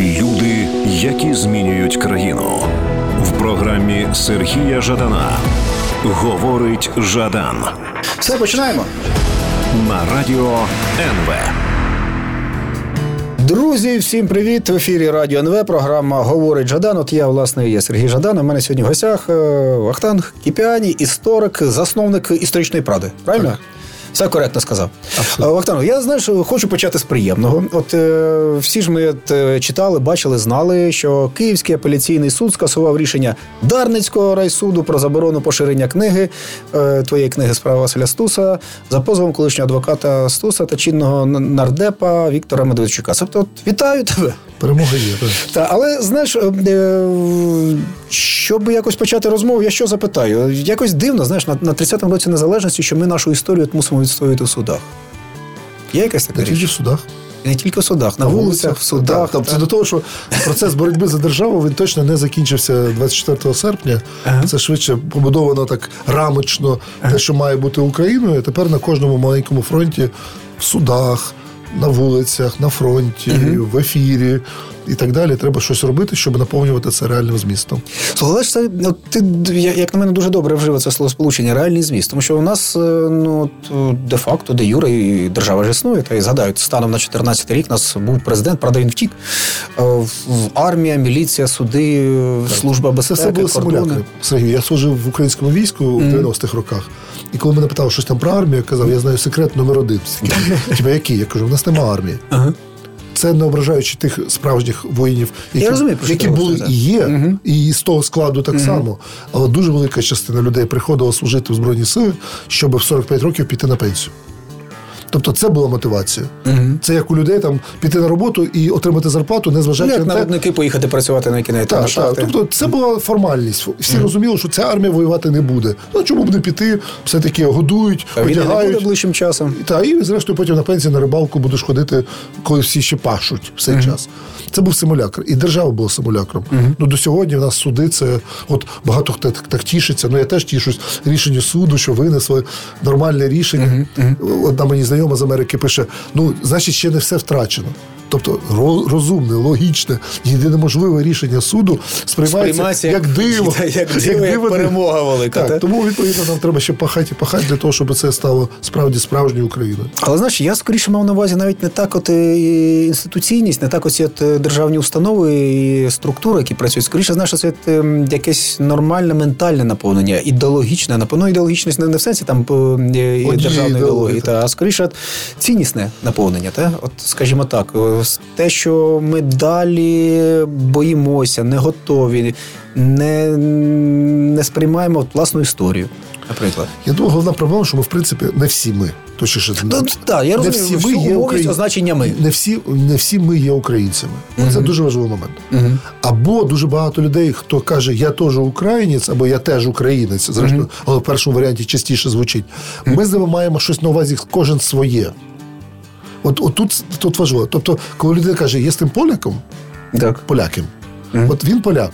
Люди, які змінюють країну в програмі Сергія Жадана. Говорить Жадан Все, починаємо. на радіо НВ. Друзі, всім привіт! В ефірі Радіо НВ. Програма Говорить Жадан. От я, власне, є Сергій Жадан. У мене сьогодні в гостях е, Вахтанг Кіпіані, історик, засновник історичної правди. Правильно? Так. Все коректно сказав. Е, Вахтанг, я знаєш, хочу почати з приємного. От е, всі ж ми от, е, читали, бачили, знали, що Київський апеляційний суд скасував рішення Дарницького райсуду про заборону поширення книги е, твоєї книги справа Василя Стуса за позовом колишнього адвоката Стуса та чинного нардепа Віктора Медведчука. Тобто, от, вітаю тебе. Перемога є. Так. Та, але знаєш, е, е, щоб якось почати розмову, я що запитаю? Якось дивно, знаєш, на, на 30-му році незалежності, що ми нашу історію мусимо відстоювати в судах. Є якась така Не тільки в судах. Не тільки в судах, на, вулицях, в судах. Так, та. Це до того, що процес боротьби за державу він точно не закінчився 24 серпня. Ага. Це швидше побудовано так рамочно, те, що має бути Україною. Тепер на кожному маленькому фронті в судах. На вулицях, на фронті, в ефірі і так далі. Треба щось робити, щоб наповнювати це реальним змістом. Слухай, це ну, ти я- як на мене дуже добре вжив це словосполучення реальний зміст. Тому що у нас е, ну е, де-факто, де юре, і держава ж існує. Та й згадають, станом на 14 рік нас був президент, правда, він втік. Е, в- Армія, міліція, суди, е, служба Це безпеки, все були кордони. Сергій, я служив в українському війську в 90-х роках. І коли мене питали щось там про армію, я казав, я знаю секрет номер один. Типа який? Я кажу, в нас нема армії. Ага. Це не ображаючи тих справжніх воїнів, які, розумію, які були і є, і з того складу так само. Але дуже велика частина людей приходила служити в Збройні Сили, щоб в 45 років піти на пенсію. Тобто це була мотивація. Це як у людей там піти на роботу і отримати зарплату, Ну, незважаючи як на те, народники поїхати працювати на кінець на так, так. Тобто це була формальність. Всі розуміли, що ця армія воювати не буде. Ну чому б не піти? Все-таки годують, А війни не буде ближчим часом. Та і зрештою потім на пенсію на рибалку будеш ходити, коли всі ще пашуть в цей час. Це був симулякр, і держава була симулякром. Ну до сьогодні в нас суди це от багато хто так, так тішиться. Ну я теж тішусь рішенню суду, що винесли нормальне рішення. Одна мені знайома з Америки пише: ну, значить, ще не все втрачено. Тобто розумне, логічне, єдине можливе рішення суду сприймається, Сприймається як, як- диво, як диво, як перемога велика, Так, та? тому відповідно нам треба ще пахати і пахати для того, щоб це стало справді справжньою Україною. Але знаєш, я скоріше мав на увазі навіть не так, от е, інституційність, не так ось от е, державні установи і структури, які працюють. Скоріше, знаєш, це ем, якесь нормальне ментальне наповнення, ідеологічне. Напевно, ідеологічність не в сенсі там е, державної ідеології, ідеології, та, а скоріше от, ціннісне наповнення. Та? От, скажімо так, те, що ми далі боїмося, не готові, не, не сприймаємо от власну історію, наприклад. Я думаю, головна проблема, що ми, в принципі, не всі ми. Точніше, Ну, так, я не розумію, всі ми є українцями. означення ми. Не всі, не всі ми є українцями. Це дуже важливий момент. Або дуже багато людей, хто каже, я теж українець, або я теж українець, зрештою, але в першому варіанті частіше звучить. Ми з ними маємо щось на увазі, кожен своє. От, от тут, тут важливо. Тобто, коли людина каже, є з тим поляком, Так. поляким, от він поляк.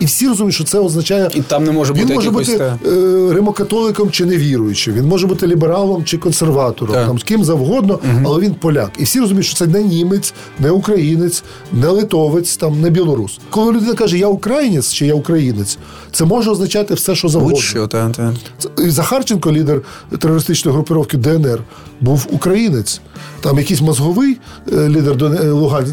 І всі розуміють, що це означає. І там не може він може бути та- е, римокатоликом чи невіруючим, він може бути лібералом чи консерватором, Так. там з ким завгодно, але він поляк. І всі розуміють, що це не німець, не українець, не литовець, там не білорус. Коли людина каже, я українець чи я українець, це може означати все, що завгодно. Будь-що, та, та. І Захарченко, лідер терористичної групировки ДНР, був українець. Там якийсь мозговий е, лідер е,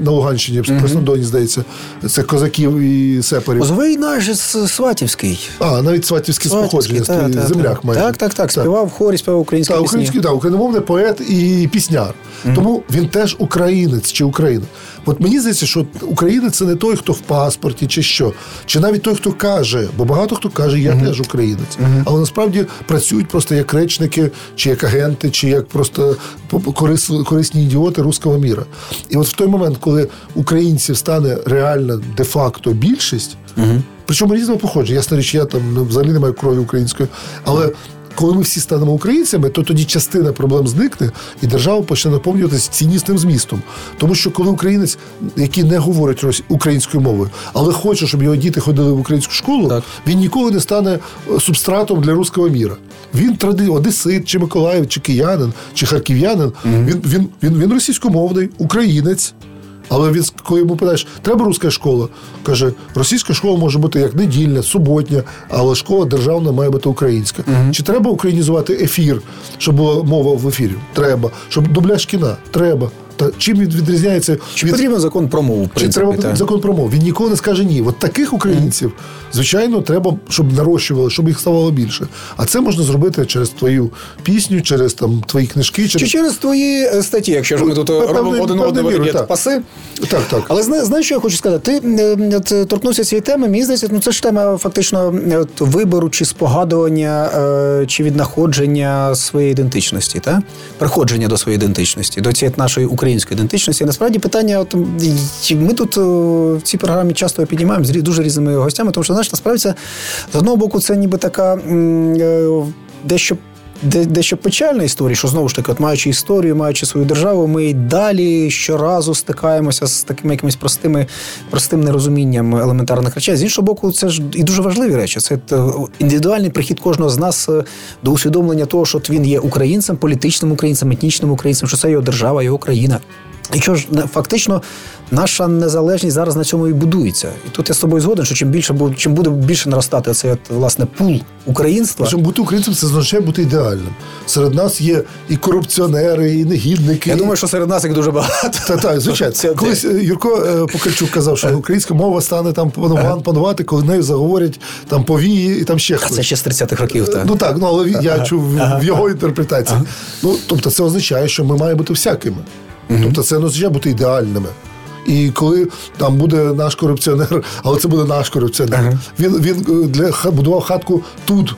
на Луганщині, в Краснодоні, здається, це козаків і сепарів. Мозговий наш Сватівський. А, навіть Сватівський, походження, та, та, земляк має. Так, так, так. Співав в хорі, співав українські пісні. український, так, україномовний поет і пісняр. Тому він теж українець чи Україна. От мені здається, що українець це не той, хто в паспорті чи що, чи навіть той, хто каже, бо багато хто каже, я теж українець. Але насправді працюють просто як речники, чи як агенти, чи як просто корис- корисні ідіоти руського міра. І от в той момент, коли українців стане реально де-факто більшість, причому різного походження, ясна річ, я там взагалі не маю крові української, але коли ми всі станемо українцями, то тоді частина проблем зникне, і держава почне наповнюватися ціннісним змістом. Тому що коли українець, який не говорить українською мовою, але хоче, щоб його діти ходили в українську школу, Так. він ніколи не стане е, субстратом для руського міра. Він тради одесит, чи Миколаїв, чи киянин, чи харків'янин. Він, він, він, він російськомовний, українець. Але він, коли йому питаєш, треба руська школа, каже, російська школа може бути як недільна, суботня, але школа державна має бути українська. Угу. Чи треба українізувати ефір, щоб була мова в ефірі? Треба. Щоб дубляж кіна? Треба. Та чим він відрізняється? Чи від... потрібен закон про мову? Чи треба та? закон про мову? Він ніколи не скаже ні. От таких українців, звичайно, треба, щоб нарощували, щоб їх ставало більше. А це можна зробити через твою пісню, через там твої книжки, через чи через твої е, статті, якщо ж ми тут Певне, робимо один одного так. паси. Так, так. Але знаєш, що я хочу сказати? Ти е, торкнувся цієї теми. Мені здається, ну це ж тема фактично от, вибору чи спогадування, е, чи віднаходження своєї ідентичності, та приходження до своєї ідентичності, до цієї нашої України української ідентичності. Насправді питання, от ми тут в цій програмі часто піднімаємо з дуже різними гостями, тому що знаєш, насправді це з одного боку, це ніби така е, дещо. Дещо печальна історія, що знову ж таки, от маючи історію, маючи свою державу, ми й далі щоразу стикаємося з такими якимись простими, простим нерозумінням елементарних речей. З іншого боку, це ж і дуже важливі речі. Це індивідуальний прихід кожного з нас е, до усвідомлення того, що він є українцем, політичним українцем, етнічним українцем, що це його держава, його країна. І що ж фактично наша незалежність зараз на цьому і будується. І тут я з тобою згоден, що чим більше чим буде більше наростати цей от, власне пул українства. Причому бути українцем це означає бути ідеальним. Серед нас є і корупціонери, і негідники. Я думаю, що серед нас їх дуже багато. Так, так, звичайно. Це, Колись е, Юрко е, Покальчук казав, що українська мова стане там панувати, коли нею заговорять там повії і там ще хтось. Це ще з 30-х років. так. Ну так, ну але я чув в його інтерпретації. Ну тобто, це означає, що ми маємо бути всякими. Тобто це не означає бути ідеальними. І коли там буде наш корупціонер, але це буде наш корупціонер. Uh-huh. Він він е, для будував хатку тут,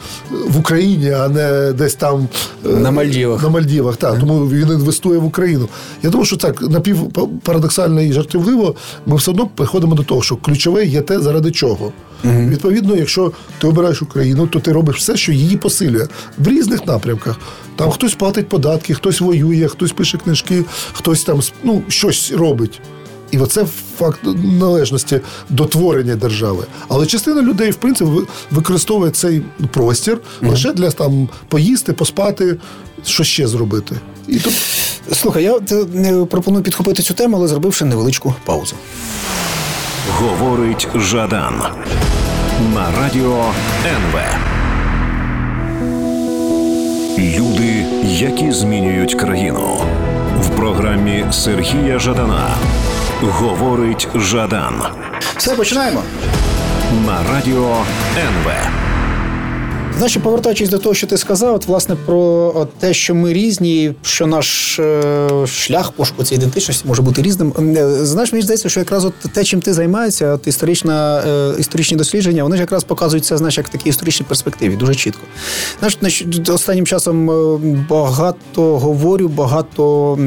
в Україні, а не десь там е, на Мальдівах. На Мальдівах, так. Uh-huh. Тому він інвестує в Україну. Я думаю, що так напівпарадоксально і жартівливо, ми все одно приходимо до того, що ключове є те, заради чого. Uh-huh. Відповідно, якщо ти обираєш Україну, то ти робиш все, що її посилює в різних напрямках. Там хтось платить податки, хтось воює, хтось пише книжки, хтось там ну, щось робить. І оце факт належності до творення держави. Але частина людей, в принципі, використовує цей простір mm-hmm. лише для там поїсти, поспати, що ще зробити. І тут... Слухай, я пропоную підхопити цю тему, але зробивши невеличку паузу. Говорить Жадан на радіо НВ. Люди, які змінюють країну в програмі Сергія Жадана. Говорить Жадан. Все, починаємо. На радіо НВ. Значить, повертаючись до того, що ти сказав, от, власне, про те, що ми різні, що наш е, шлях пошуку цієї ідентичності може бути різним. Е, знаєш, мені здається, що якраз от те, чим ти займаєшся, от історична, е, історичні дослідження, вони ж якраз показують це, знаєш, як в такій історичній перспективі, дуже чітко. Знаєш, останнім часом багато говорю, багато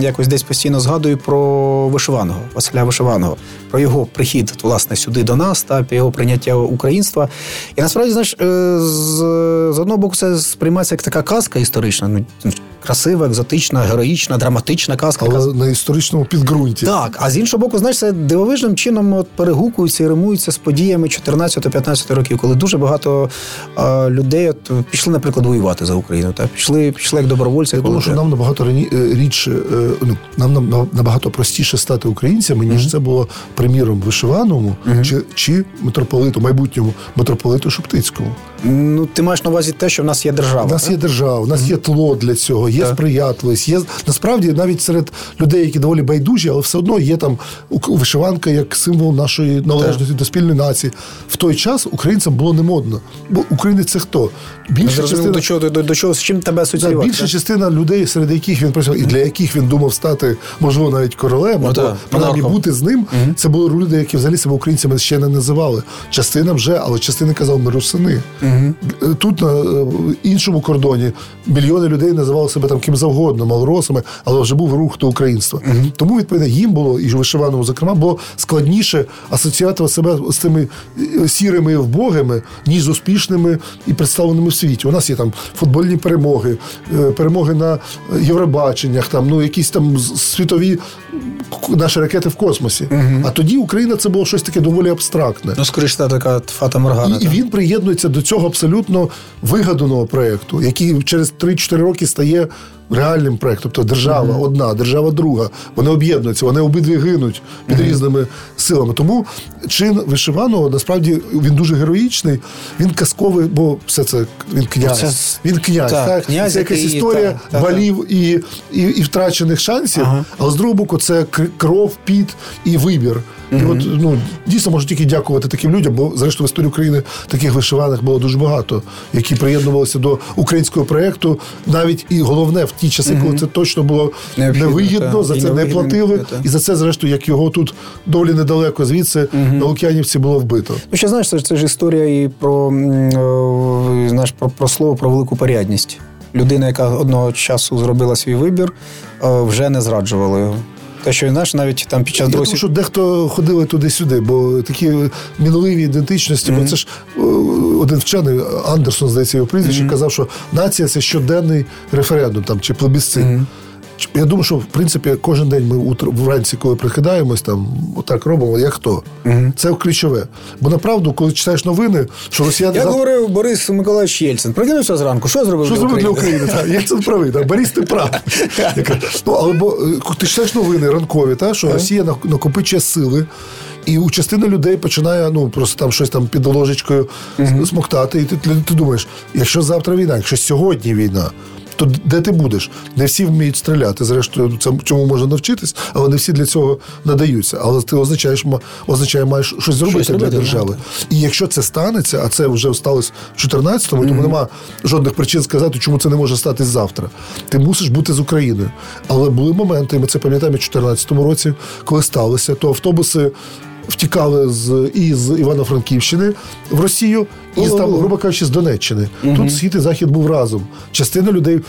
якось десь постійно згадую про вишиваного, Василя Вишиваного, про його прихід, власне, сюди до нас та його прийняття українства. І насправді, знаєш, з з одного боку, це сприймається як така казка історична. Ну, красива, екзотична, героїчна, драматична казка. Але на історичному підґрунті. Так, а з іншого боку, знаєш, це дивовижним чином от перегукуються і римуються з подіями 14-15 років, коли дуже багато а, людей от, пішли, наприклад, воювати за Україну. Так? Пішли пішли як добровольці. Я думаю, що нам набагато рані, е, рідше, е, ну, нам набагато простіше стати українцями, ніж mm-hmm. це було приміром вишиваному mm-hmm. чи чи митрополиту, майбутньому митрополиту Шептицькому. Ну, ти маєш на увазі те, що в нас є держава. У нас так? є держава, у нас mm-hmm. є тло для цього є так. сприятливість. Є насправді навіть серед людей, які доволі байдужі, але все одно є там вишиванка як символ нашої належності так. до спільної нації. В той час українцям було не модно. Бо українець це хто? Більша частина до чого до, до чого з чим тебе асоціювати? Більша так? частина людей, серед яких він працював, і для яких він думав стати, можливо, навіть королем, ну, або принаймні бути з ним. Угу. Це були люди, які взагалі себе українцями ще не називали. Частина вже, але частина казав, ми русини. Угу. Тут на е, іншому кордоні мільйони людей називали себе там ким завгодно, малоросами, але вже був рух до українства. Угу. Тому відповідно їм було і вишиваному, зокрема, було складніше асоціювати себе з цими е, сірими вбогами, ніж з успішними і представленими в світі. У нас є там футбольні перемоги, перемоги на Євробаченнях, там ну якісь там світові наші ракети в космосі. Угу. А тоді Україна це було щось таке доволі абстрактне. Ну, скоріше, така фата Моргана. І, і він приєднується до цього абсолютно вигаданого проєкту, який через 3-4 роки стає реальним проєктом. Тобто держава mm-hmm. одна, держава друга. Вони об'єднуються, вони обидві гинуть під mm-hmm. різними силами. Тому чин вишиваного насправді він дуже героїчний, він казковий, бо все це він князь. Це... Він князь. Так, так? Князь, Це якась історія так, балів так, і, і і, втрачених шансів, ага. але з другого боку, це кров, піт і вибір. Mm-hmm. І от ну дійсно можу тільки дякувати таким людям, бо зрештою в історії України таких вишиваних було дуже багато, які приєднувалися до українського проєкту, навіть і головне в ті часи, mm-hmm. коли це точно було Необхідно, невигідно, та. за це не платили, та. і за це, зрештою, як його тут доволі недалеко звідси mm-hmm. на Лук'янівці було вбито. Ну ще знаєш, це, це ж історія і про знаєш, про, про слово про велику порядність. Людина, яка одного часу зробила свій вибір, вже не зраджувала його. Те, що знаєш, навіть там під час Я думаю, що дехто ходили туди-сюди, бо такі мінливі ідентичності, mm-hmm. бо це ж один вчений Андерсон, здається, його прізвище, mm-hmm. казав, що нація це щоденний референдум там чи плебісцит. Mm-hmm. Я думаю, що в принципі кожен день ми вранці, коли прикидаємось, там отак робимо, як хто. Угу. Це ключове. Бо направду, коли читаєш новини, що росіяни Я говорив Борис Миколаївич Єльцин. Прокинувся зранку. Що зробив що для зробив для України? Єльцин правий, так. Борис, ти прав. ну, але бо е, ти читаєш новини ранкові, та, що Росія накопичує сили. І у частини людей починає ну просто там щось там під ложечкою uh-huh. смоктати. І ти, ти думаєш, якщо завтра війна, якщо сьогодні війна, то де ти будеш? Не всі вміють стріляти. Зрештою, це чому можна навчитись, але не всі для цього надаються. Але ти означаєш, означає, маєш щось зробити щось для держави. І якщо це станеться, а це вже сталося в 14-му, mm-hmm. тому нема жодних причин сказати, чому це не може статись завтра. Ти мусиш бути з Україною. Але були моменти, і ми це пам'ятаємо в 2014 році, коли сталося, то автобуси втікали з із Івано-Франківщини в Росію, і з там, грубо кажучи, з Донеччини. Угу. Тут схід і захід був разом. Частина людей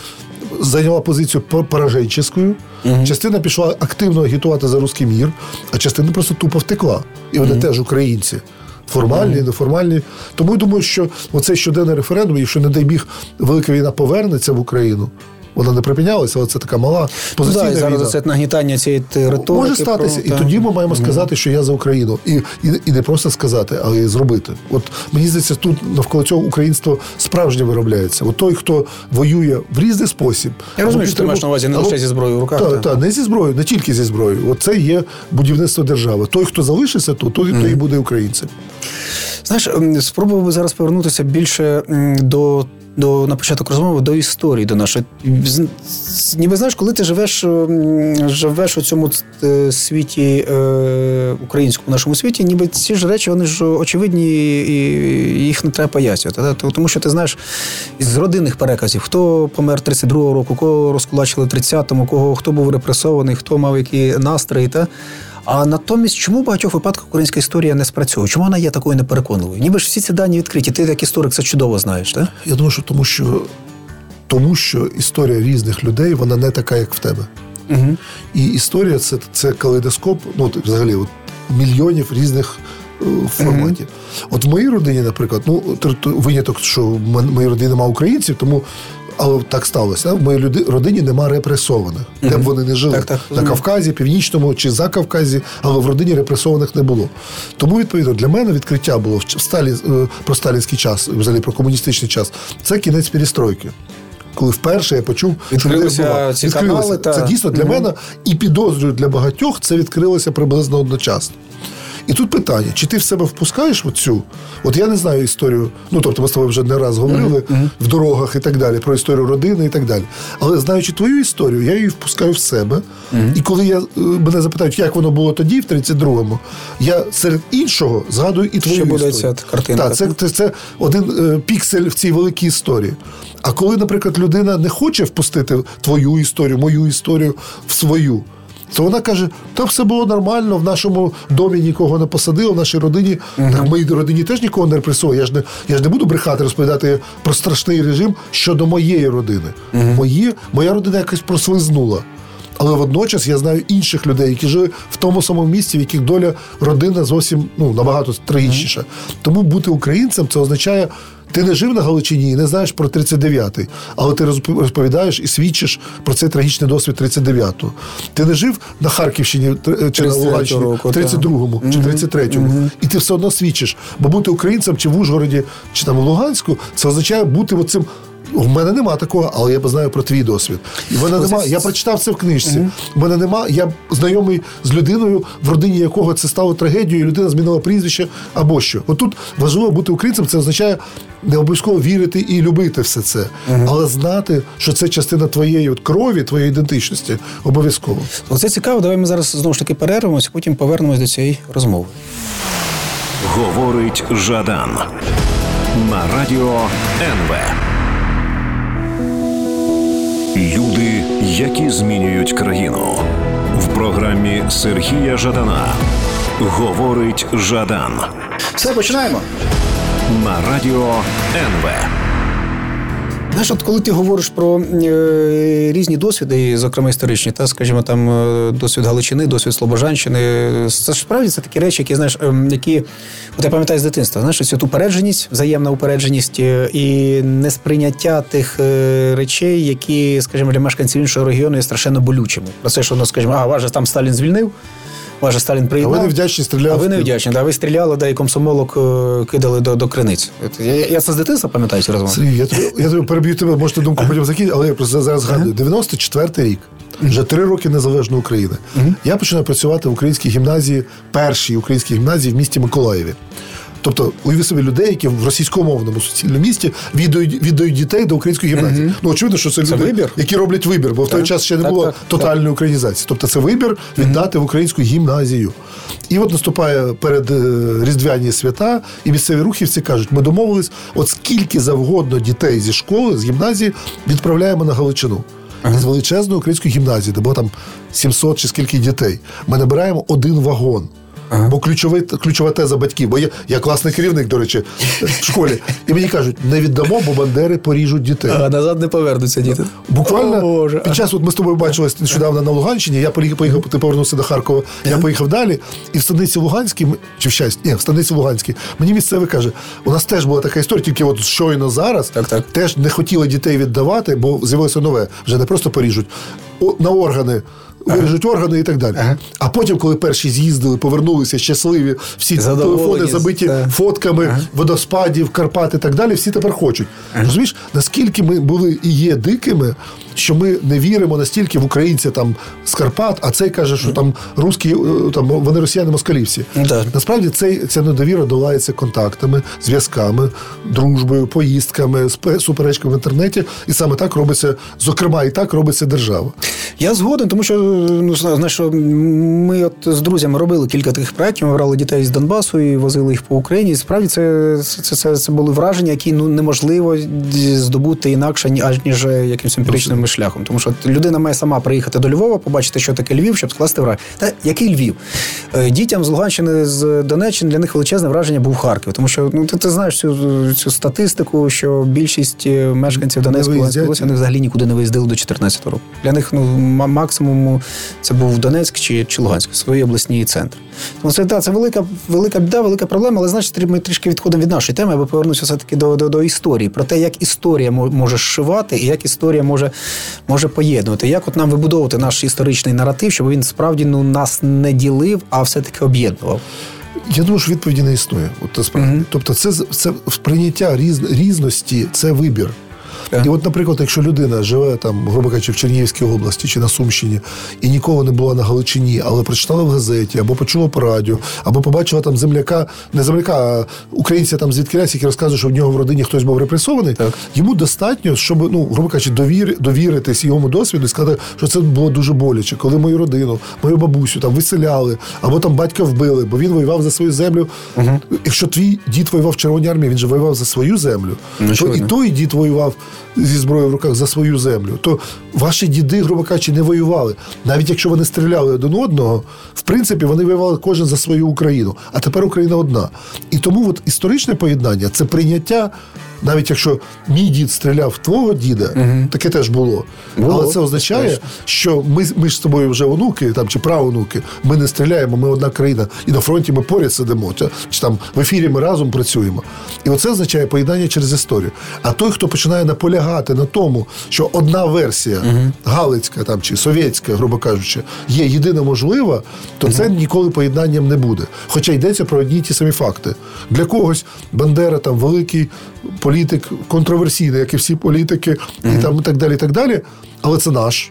зайняла позицію пораженческою, угу. частина пішла активно агітувати за русський мір, а частина просто тупо втекла. І вони угу. теж українці. Формальні, неформальні. Тому я думаю, що оцей щоденний референдум, якщо, не дай біг, велика війна повернеться в Україну, вона не припинялася, але це така мала позиційна ну, да, і зараз це нагнітання цієї риторики. Може статися, про... і тоді ми маємо сказати, що я за Україну, і, і і, не просто сказати, але й зробити. От мені здається, тут навколо цього українство справжнє виробляється. От той, хто воює в різний спосіб, я розумію, що ти маєш на увазі не лише зі зброєю в руках. Так, та, не зі зброєю, не тільки зі зброєю. От це є будівництво держави. Той, хто залишиться тут, той, mm. той і буде українцем. Знаєш, спробував би зараз повернутися більше до до на початок розмови до історії до нашої. Ніби знаєш, коли ти живеш живеш у цьому е, світі е, українському нашому світі, ніби ці ж речі вони ж очевидні, і їх не треба пояснювати. Тому що ти знаєш з родинних переказів, хто помер 32-го року, кого розкулачили в 30-му, кого хто був репресований, хто мав які настрої. Та? А натомість, чому в багатьох випадках українська історія не спрацьовує? Чому вона є такою непереконливою? Ніби ж всі ці дані відкриті. Ти як історик це чудово знаєш, так? Я думаю, що тому що тому що історія різних людей вона не така, як в тебе. Угу. І історія це це калейдоскоп, ну взагалі от, мільйонів різних е, форматів. Угу. От в моїй родині, наприклад, ну виняток, що в моїй родині немає українців, тому але так сталося. В моїй родині нема репресованих, де б вони не жили так, так, на Кавказі, Північному чи за Кавказі, але в родині репресованих не було. Тому відповідно для мене відкриття було в Сталі е, про сталінський час, взагалі про комуністичний час. Це кінець перестройки. Коли вперше я почув, відкрилися ці канали, та... це дійсно для угу. мене і підозрюю для багатьох це відкрилося приблизно одночасно. І тут питання: чи ти в себе впускаєш оцю? От я не знаю історію. Ну тобто, ми з тобою вже не раз говорили mm-hmm. в дорогах і так далі, про історію родини і так далі. Але знаючи твою історію, я її впускаю в себе. Mm-hmm. І коли я е, мене запитають, як воно було тоді, в 32-му, я серед іншого згадую і твою Ще історію. Буде ця картинка. Так, це, це, це один е, піксель в цій великій історії. А коли, наприклад, людина не хоче впустити твою історію, мою історію в свою то вона каже: та все було нормально, в нашому домі нікого не посадили, в нашій родині. uh Так в моїй родині теж нікого не репресував. Я ж не я ж не буду брехати, розповідати про страшний режим щодо моєї родини. uh Мої, Моя родина якось прослизнула. Але водночас я знаю інших людей, які жили в тому самому місці, в яких доля родина зовсім ну набагато трагічніша. Тому бути українцем це означає. Ти не жив на Галичині і не знаєш про 39-й, але ти розповідаєш і свідчиш про цей трагічний досвід 39-го. Ти не жив на Харківщині е, чи на Луганщині в 32-му чи 33-му, mm-hmm. і ти все одно свідчиш. Бо бути українцем чи в Ужгороді, чи там у Луганську, це означає бути оцим У мене нема такого, але я знаю про твій досвід. І в мене нема, я прочитав це в книжці. У мене нема. Я знайомий з людиною, в родині якого це стало трагедією, і людина змінила прізвище або що. От тут важливо бути українцем, це означає не обов'язково вірити і любити все це, але знати, що це частина твоєї от крові, твоєї ідентичності, обов'язково. Оце цікаво. Давай ми зараз знову ж таки перервемося, потім повернемось до цієї розмови. Говорить Жадан на радіо НВ. Люди, які змінюють країну. В програмі Сергія Жадана. Говорить Жадан Все, починаємо. на радіо НВ. Знаєш, от коли ти говориш про е, різні досвіди, зокрема історичні, та скажімо, там е, досвід Галичини, досвід Слобожанщини, це ж справді це такі речі, які знаєш, е, які от я пам'ятаю з дитинства, знаєш, цю упередженість, взаємна упередженість е, і несприйняття тих е, речей, які, скажімо, для мешканців іншого регіону є страшенно болючими. Про це, що ну, скажімо, а вас же там Сталін звільнив. Вас Сталін Сталін А ви невдячні стріляли. А ви в не вдячні, да, ви стріляли, да, і комсомолок е, кидали до, до криниць. Я, я це з дитинства пам'ятаю ці розмови. Сергій, я тобі, я тобі переб'ю тебе, можете думку потім закінчити, але я просто зараз згадую. 94-й рік. Вже три роки незалежної України. Я починаю працювати в українській гімназії, першій українській гімназії в місті Миколаєві. Тобто, уяви собі людей, які в російськомовному суцільному місті віддають, віддають дітей до української гімназії. Ну, очевидно, що це, Це люди, вибір. які роблять вибір, бо в той час ще не Так, було так, тотальної українізації. Тобто це вибір віддати в українську гімназію. І от наступає перед е, різдвяні свята, і місцеві рухівці кажуть: ми домовились, от скільки завгодно дітей зі школи, з гімназії відправляємо на Галичину. З величезної української гімназії, де було там 700 чи скільки дітей. Ми набираємо один вагон. Бо ключовий, ключова теза батьків, бо я, я класний керівник, до речі, в школі. І мені кажуть, не віддамо, бо бандери поріжуть дітей. А назад не повернуться діти. Буквально О, Боже. під час, от ми з тобою бачились нещодавно на Луганщині, я поїхав, ти повернувся до Харкова, я поїхав далі, і в станиці Луганській, чи в щастя, ні, в станиці Луганській, мені місцевий каже, у нас теж була така історія, тільки от щойно зараз Так, так. теж не хотіли дітей віддавати, бо з'явилося нове, вже не просто поріжуть, на органи. Виріжуть органи і так далі. А потім, коли перші з'їздили, повернулися щасливі, всі телефони забиті так. фотками водоспадів, Карпат і так далі, всі тепер хочуть. Розумієш, наскільки ми були і є дикими, що ми не віримо настільки в українця там з Карпат, а цей каже, що там русські, е, там вони росіяни москалівці. Ну. Насправді цей, ця недовіра долається контактами, зв'язками, дружбою, поїздками, суперечками в інтернеті. І саме так робиться, зокрема, і так робиться держава. Я згоден, тому що ну знаєш, що ми от з друзями робили кілька таких проєктів. Ми брали дітей з Донбасу і возили їх по Україні. І справді це, це, це, це були враження, які ну неможливо здобути інакше аж ніж якимось емпіричним шляхом. Тому що людина має сама приїхати до Львова, побачити, що таке Львів, щоб скласти враження. Та який Львів? Е, Дітям з Луганщини, з Донеччини для них величезне враження був Харків. Тому що ну ти, ти знаєш цю, цю статистику, що більшість е, мешканців Донецької області вони взагалі нікуди не виїздили до 2014 року. Для них ну ма- максимум це був Донецьк чи, чи Луганськ, свої обласні центри. Тому це, да, це велика, велика біда, велика проблема, але значить, ми трішки відходимо від нашої теми, аби повернутися все-таки до, до, до історії, про те, як історія може зшивати і як історія може, може поєднувати. Як от нам вибудовувати наш історичний наратив, щоб він справді ну, нас не ділив, а все-таки об'єднував. Я думаю, що відповіді не існує. От насправді. Тобто, це, це сприйняття різ, різності це вибір. Так. І от, наприклад, якщо людина живе там, грубо кажучи, в Чернігівській області чи на Сумщині і ніколи не була на Галичині, але прочитала в газеті, або почула по радіо, або побачила там земляка, не земляка, а українця там звідки який розказує, що в нього в родині хтось був репресований, Так. йому достатньо, щоб, ну, грубо кажучи, довір, довіритись йому досвіду і сказати, що це було дуже боляче, коли мою родину, мою бабусю там виселяли, або там батька вбили, бо він воював за свою землю. Якщо твій дід воював в Червоній армії, він же воював за свою землю, то і той дід воював зі зброєю в руках за свою землю. То ваші діди, грубо кажучи, не воювали. Навіть якщо вони стріляли один одного, в принципі, вони воювали кожен за свою Україну. А тепер Україна одна. І тому от історичне поєднання це прийняття. Навіть якщо мій дід стріляв в твого діда, таке теж було. Було, Але це означає, що ми, ми ж з тобою вже онуки там, чи правонуки, ми не стріляємо, ми одна країна. І на фронті ми поряд сидимо, чи, чи там в ефірі ми разом працюємо. І оце означає поєднання через історію. А той, хто починає наполягати, наполягати на тому, що одна версія Галицька там чи совєтська, грубо кажучи, є єдина можлива, то це ніколи поєднанням не буде. Хоча йдеться про одні й ті самі факти. Для когось Бандера там великий політик, контроверсійний, як і всі політики, і там і так далі, і так далі. Але це наш.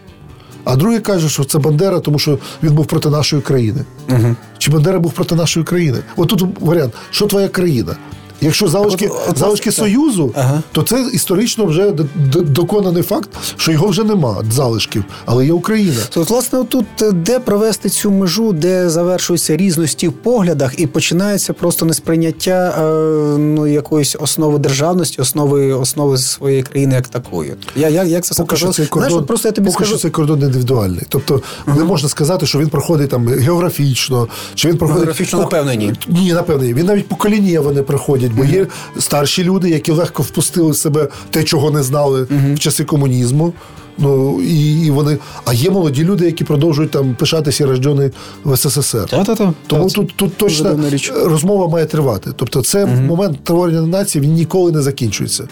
А другий каже, що це Бандера, тому що він був проти нашої країни. Угу. Чи Бандера був проти нашої країни? От тут варіант, що твоя країна? Якщо залишки, От- от, залишки Союзу, Ага. то це історично вже доконаний факт, що його вже нема залишків, але є Україна. От, власне, тут де провести цю межу, де завершуються різності в поглядах, і починається просто несприйняття е, ну, якоїсь основи державності, основи, основи своєї країни як такої. Я, я, як це Поки що цей кордон, Знаєш, просто я тобі поки скажу. що цей кордон індивідуальний. Тобто не можна сказати, що він проходить там географічно, чи він проходить Географічно, напевно, ні. Ні, напевно, ні. Він навіть покоління не проходять, бо є старші люди, які легко впустили в себе те, чого не знали в часи комунізму. Ну і, і вони. А є молоді люди, які продовжують там пишатися рождені в СССР. Та-та-та. Тому Та, тут, тут точно розмова має тривати. Тобто, це момент творення нації він ніколи не закінчується.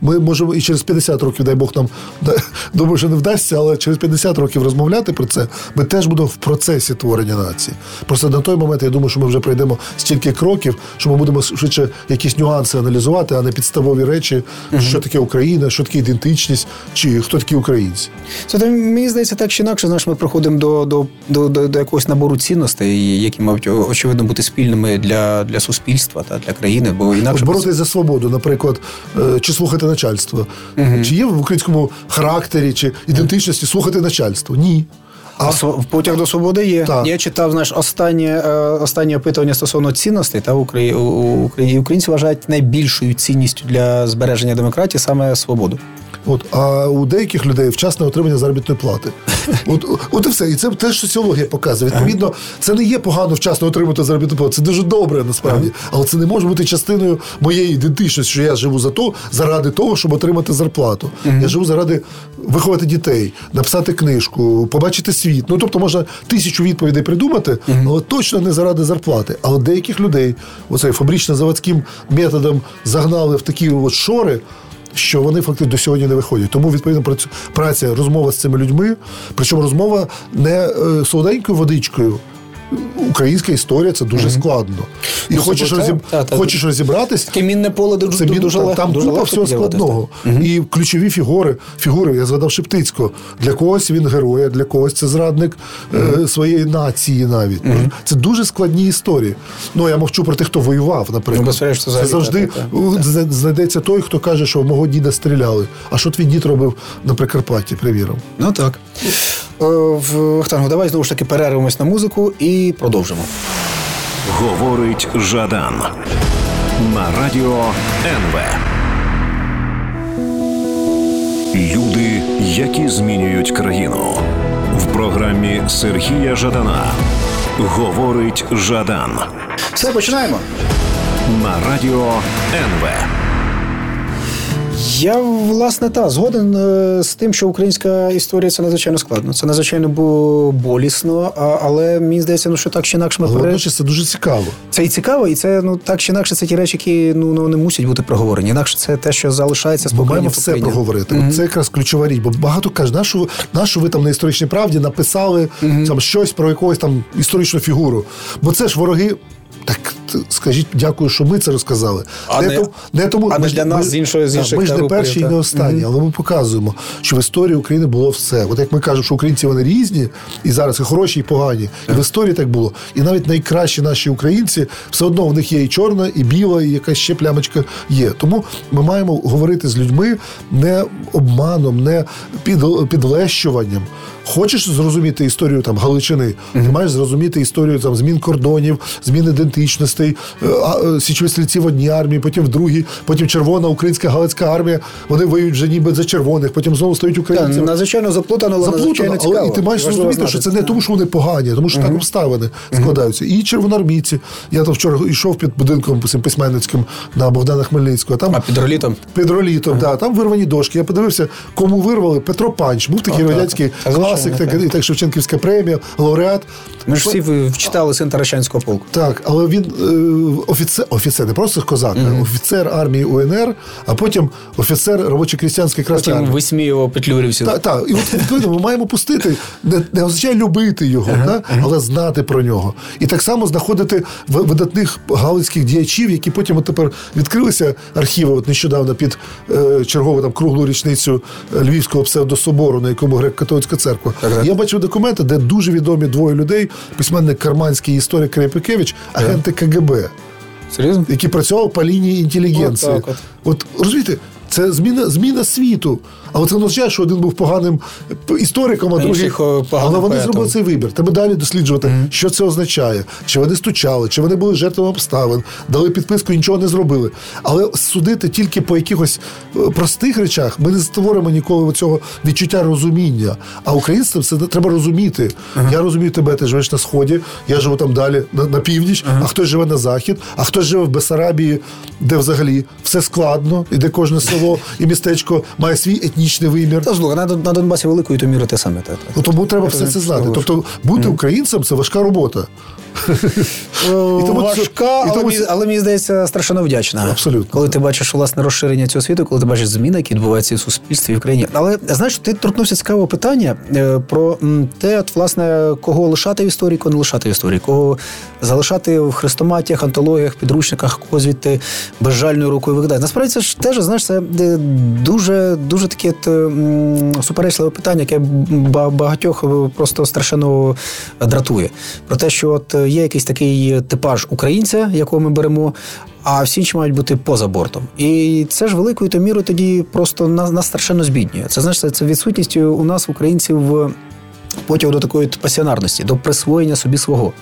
Ми можемо і через 50 років, дай Бог нам думаю, що не вдасться, але через 50 років розмовляти про це. Ми теж будемо в процесі творення нації. Просто на той момент я думаю, що ми вже пройдемо стільки кроків, що ми будемо швидше якісь нюанси аналізувати, а не підставові речі, що таке Україна, що таке ідентичність, чи хто такі українці. Це мені здається, так чи інакше, знаєш, ми приходимо до, до, до, до, до якогось набору цінностей, які мають очевидно бути спільними для, для суспільства та для країни, бо інакше От боротись за свободу, наприклад, е, чи слухати начальство. Чи є в українському характері чи ідентичності слухати начальство? Ні. А св- потяг до свободи є. Так. Я читав знаєш, останнє, е, останнє опитування стосовно цінностей. Та Украї- українці вважають найбільшою цінністю для збереження демократії саме свободу. От, а у деяких людей вчасне отримання заробітної плати. От, от і все. І це теж соціологія показує. Відповідно, це не є погано вчасно отримати заробітну плату. Це дуже добре насправді. Але це не може бути частиною моєї ідентичності, що я живу за то, заради того, щоб отримати зарплату. Я живу заради виховати дітей, написати книжку, побачити світ. Ну тобто можна тисячу відповідей придумати, але точно не заради зарплати. Але деяких людей, оцей фабрично-заводським методом загнали в такі от шори що вони фактично до сьогодні не виходять. Тому відповідно праця, розмова з цими людьми, причому розмова не е, солоденькою водичкою. Українська історія це дуже складно. І Ну, хочеш, розіб... так, так. хочеш розібратись, Таке мінне поле дуже, це мін- дуже там, легко. там дуже купа легко всього складного. І ключові фігури, фігури, я згадав Шептицького. Для когось він герой, а для когось це зрадник е, своєї нації навіть. Це дуже складні історії. Ну, я мовчу про тих, хто воював, наприклад. Ну, це завжди так, у, знайдеться той, хто каже, що мого діда стріляли. А що твій дід робив на Прикарпатті, приміром? Ну так. Е, в Вахтангу, давай знову ж таки перервемось на музику і продовжимо. Говорить Жадан на радіо НВ. Люди, які змінюють країну. В програмі Сергія Жадана. Говорить Жадан Все, починаємо. на радіо НВ. Я власне та згоден е, з тим, що українська історія це надзвичайно складно. Це надзвичайно бу- болісно, але мені здається, ну що так чи інакше ми водночас це дуже цікаво. Це і цікаво, і це ну так чи інакше це ті речі, які ну, ну не мусять бути проговорені. Інакше це те, що залишається з Ми маємо все проговорити. От Це якраз ключова річ. Бо багато кажуть, нашу, нашу ви там на історичній правді написали там щось про якусь там історичну фігуру. Бо це ж вороги. Так скажіть, дякую, що ми це розказали. А не- то- не тому, а не ж- для нас з іншої- з так, Ми ж не перші і не останні, але ми показуємо, що в історії України було все. От як ми кажемо, що українці вони різні, і зараз і хороші, і погані. І в історії так було. І навіть найкращі наші українці все одно в них є і чорна, і біла, і якась ще плямочка є. Тому ми маємо говорити з людьми не обманом, не під, підлещуванням. Хочеш зрозуміти історію там Галичини, ти маєш зрозуміти історію там змін кордонів, змін ідентичностей, е, а, е, січові стрільці в одній армії, потім в другій, потім червона українська галицька армія. Вони воюють вже ніби за червоних, потім знову стають Так, українцями. надзвичайно заплутано, але Заплутано, але цікаво. і ти маєш зрозуміти, що це не тому, що вони погані, а тому що так обставини складаються. І червоноармійці. Я там вчора йшов під будинком письменницьким на Богдана Хмельницького. Там А під ролітом? під ролітом, да, там вирвані дошки. Я подивився, кому вирвали Петро Панч. Був такий так. радянський Та, звичайно, класик, так, так. і так Шевченківська премія, лауреат. Ми ж всі ви- читали син Таращанського полку. Так, але він офіцер, офіцер, не просто козак, а офіцер армії УНР, а потім офіцер робочо-крістянської красної Потім армії. висміював петлюрівців. Так, так. І от відповідно ми маємо пустити, не, не означає любити його, да? але знати про нього. І так само знаходити видатних галицьких діячів, які потім от тепер відкрилися архіви от нещодавно під е, чергову там круглу річницю е, Львівського псевдособору, на якому греко-католицька церква. Так, так. Я бачив документи, де дуже відомі двоє людей: письменник Карманський і історик Крепикевич, агенти КГБ Серйозно? Які працював по лінії інтелігенції. От так От розумієте, це зміна, зміна світу. Але це означає, що один був поганим істориком, а другий поганим Але вони зробили цей вибір. Треба далі досліджувати, що це означає, чи вони стучали, чи вони були жертвами обставин, дали підписку і нічого не зробили. Але судити тільки по якихось е, простих речах ми не створимо ніколи цього відчуття розуміння. А українцям це треба розуміти. Я розумію тебе, ти живеш на сході, я живу там далі на, на північ, а хтось живе на захід, а хтось живе в Бесарабії, де взагалі все складно, і де кожне село і містечко має свій етнічний вимір. Та слухай, на, на Донбасі великою то міри те саме. Та, та. Ну, тому треба все це знати. що Тобто бути українцем це важка робота. І тому Важка, і але, тому мені, але мені здається страшенно вдячна. Абсолютно. Коли ти бачиш власне розширення цього світу, коли ти бачиш зміни, які відбуваються в суспільстві і в країні. Але знаєш, ти торкнувся цікавого питання е, про те, от, власне, кого лишати в історії, кого не лишати в історії, кого залишати в хрестоматіях, антологіях, підручниках, кого звідти безжальною рукою викидати. Насправді це ж теж знаєш, це е, дуже дуже таке суперечливе питання, яке ба- багатьох е, просто страшенно дратує. Про те, що от е, є якийсь такий типаж українця, якого ми беремо. А всі інші мають бути поза бортом. І це ж великою то мірою тоді просто нас, нас страшенно збіднює. Це знаєш, це, відсутність у нас, українців, в потяг до такої пасіонарності, до присвоєння собі свого.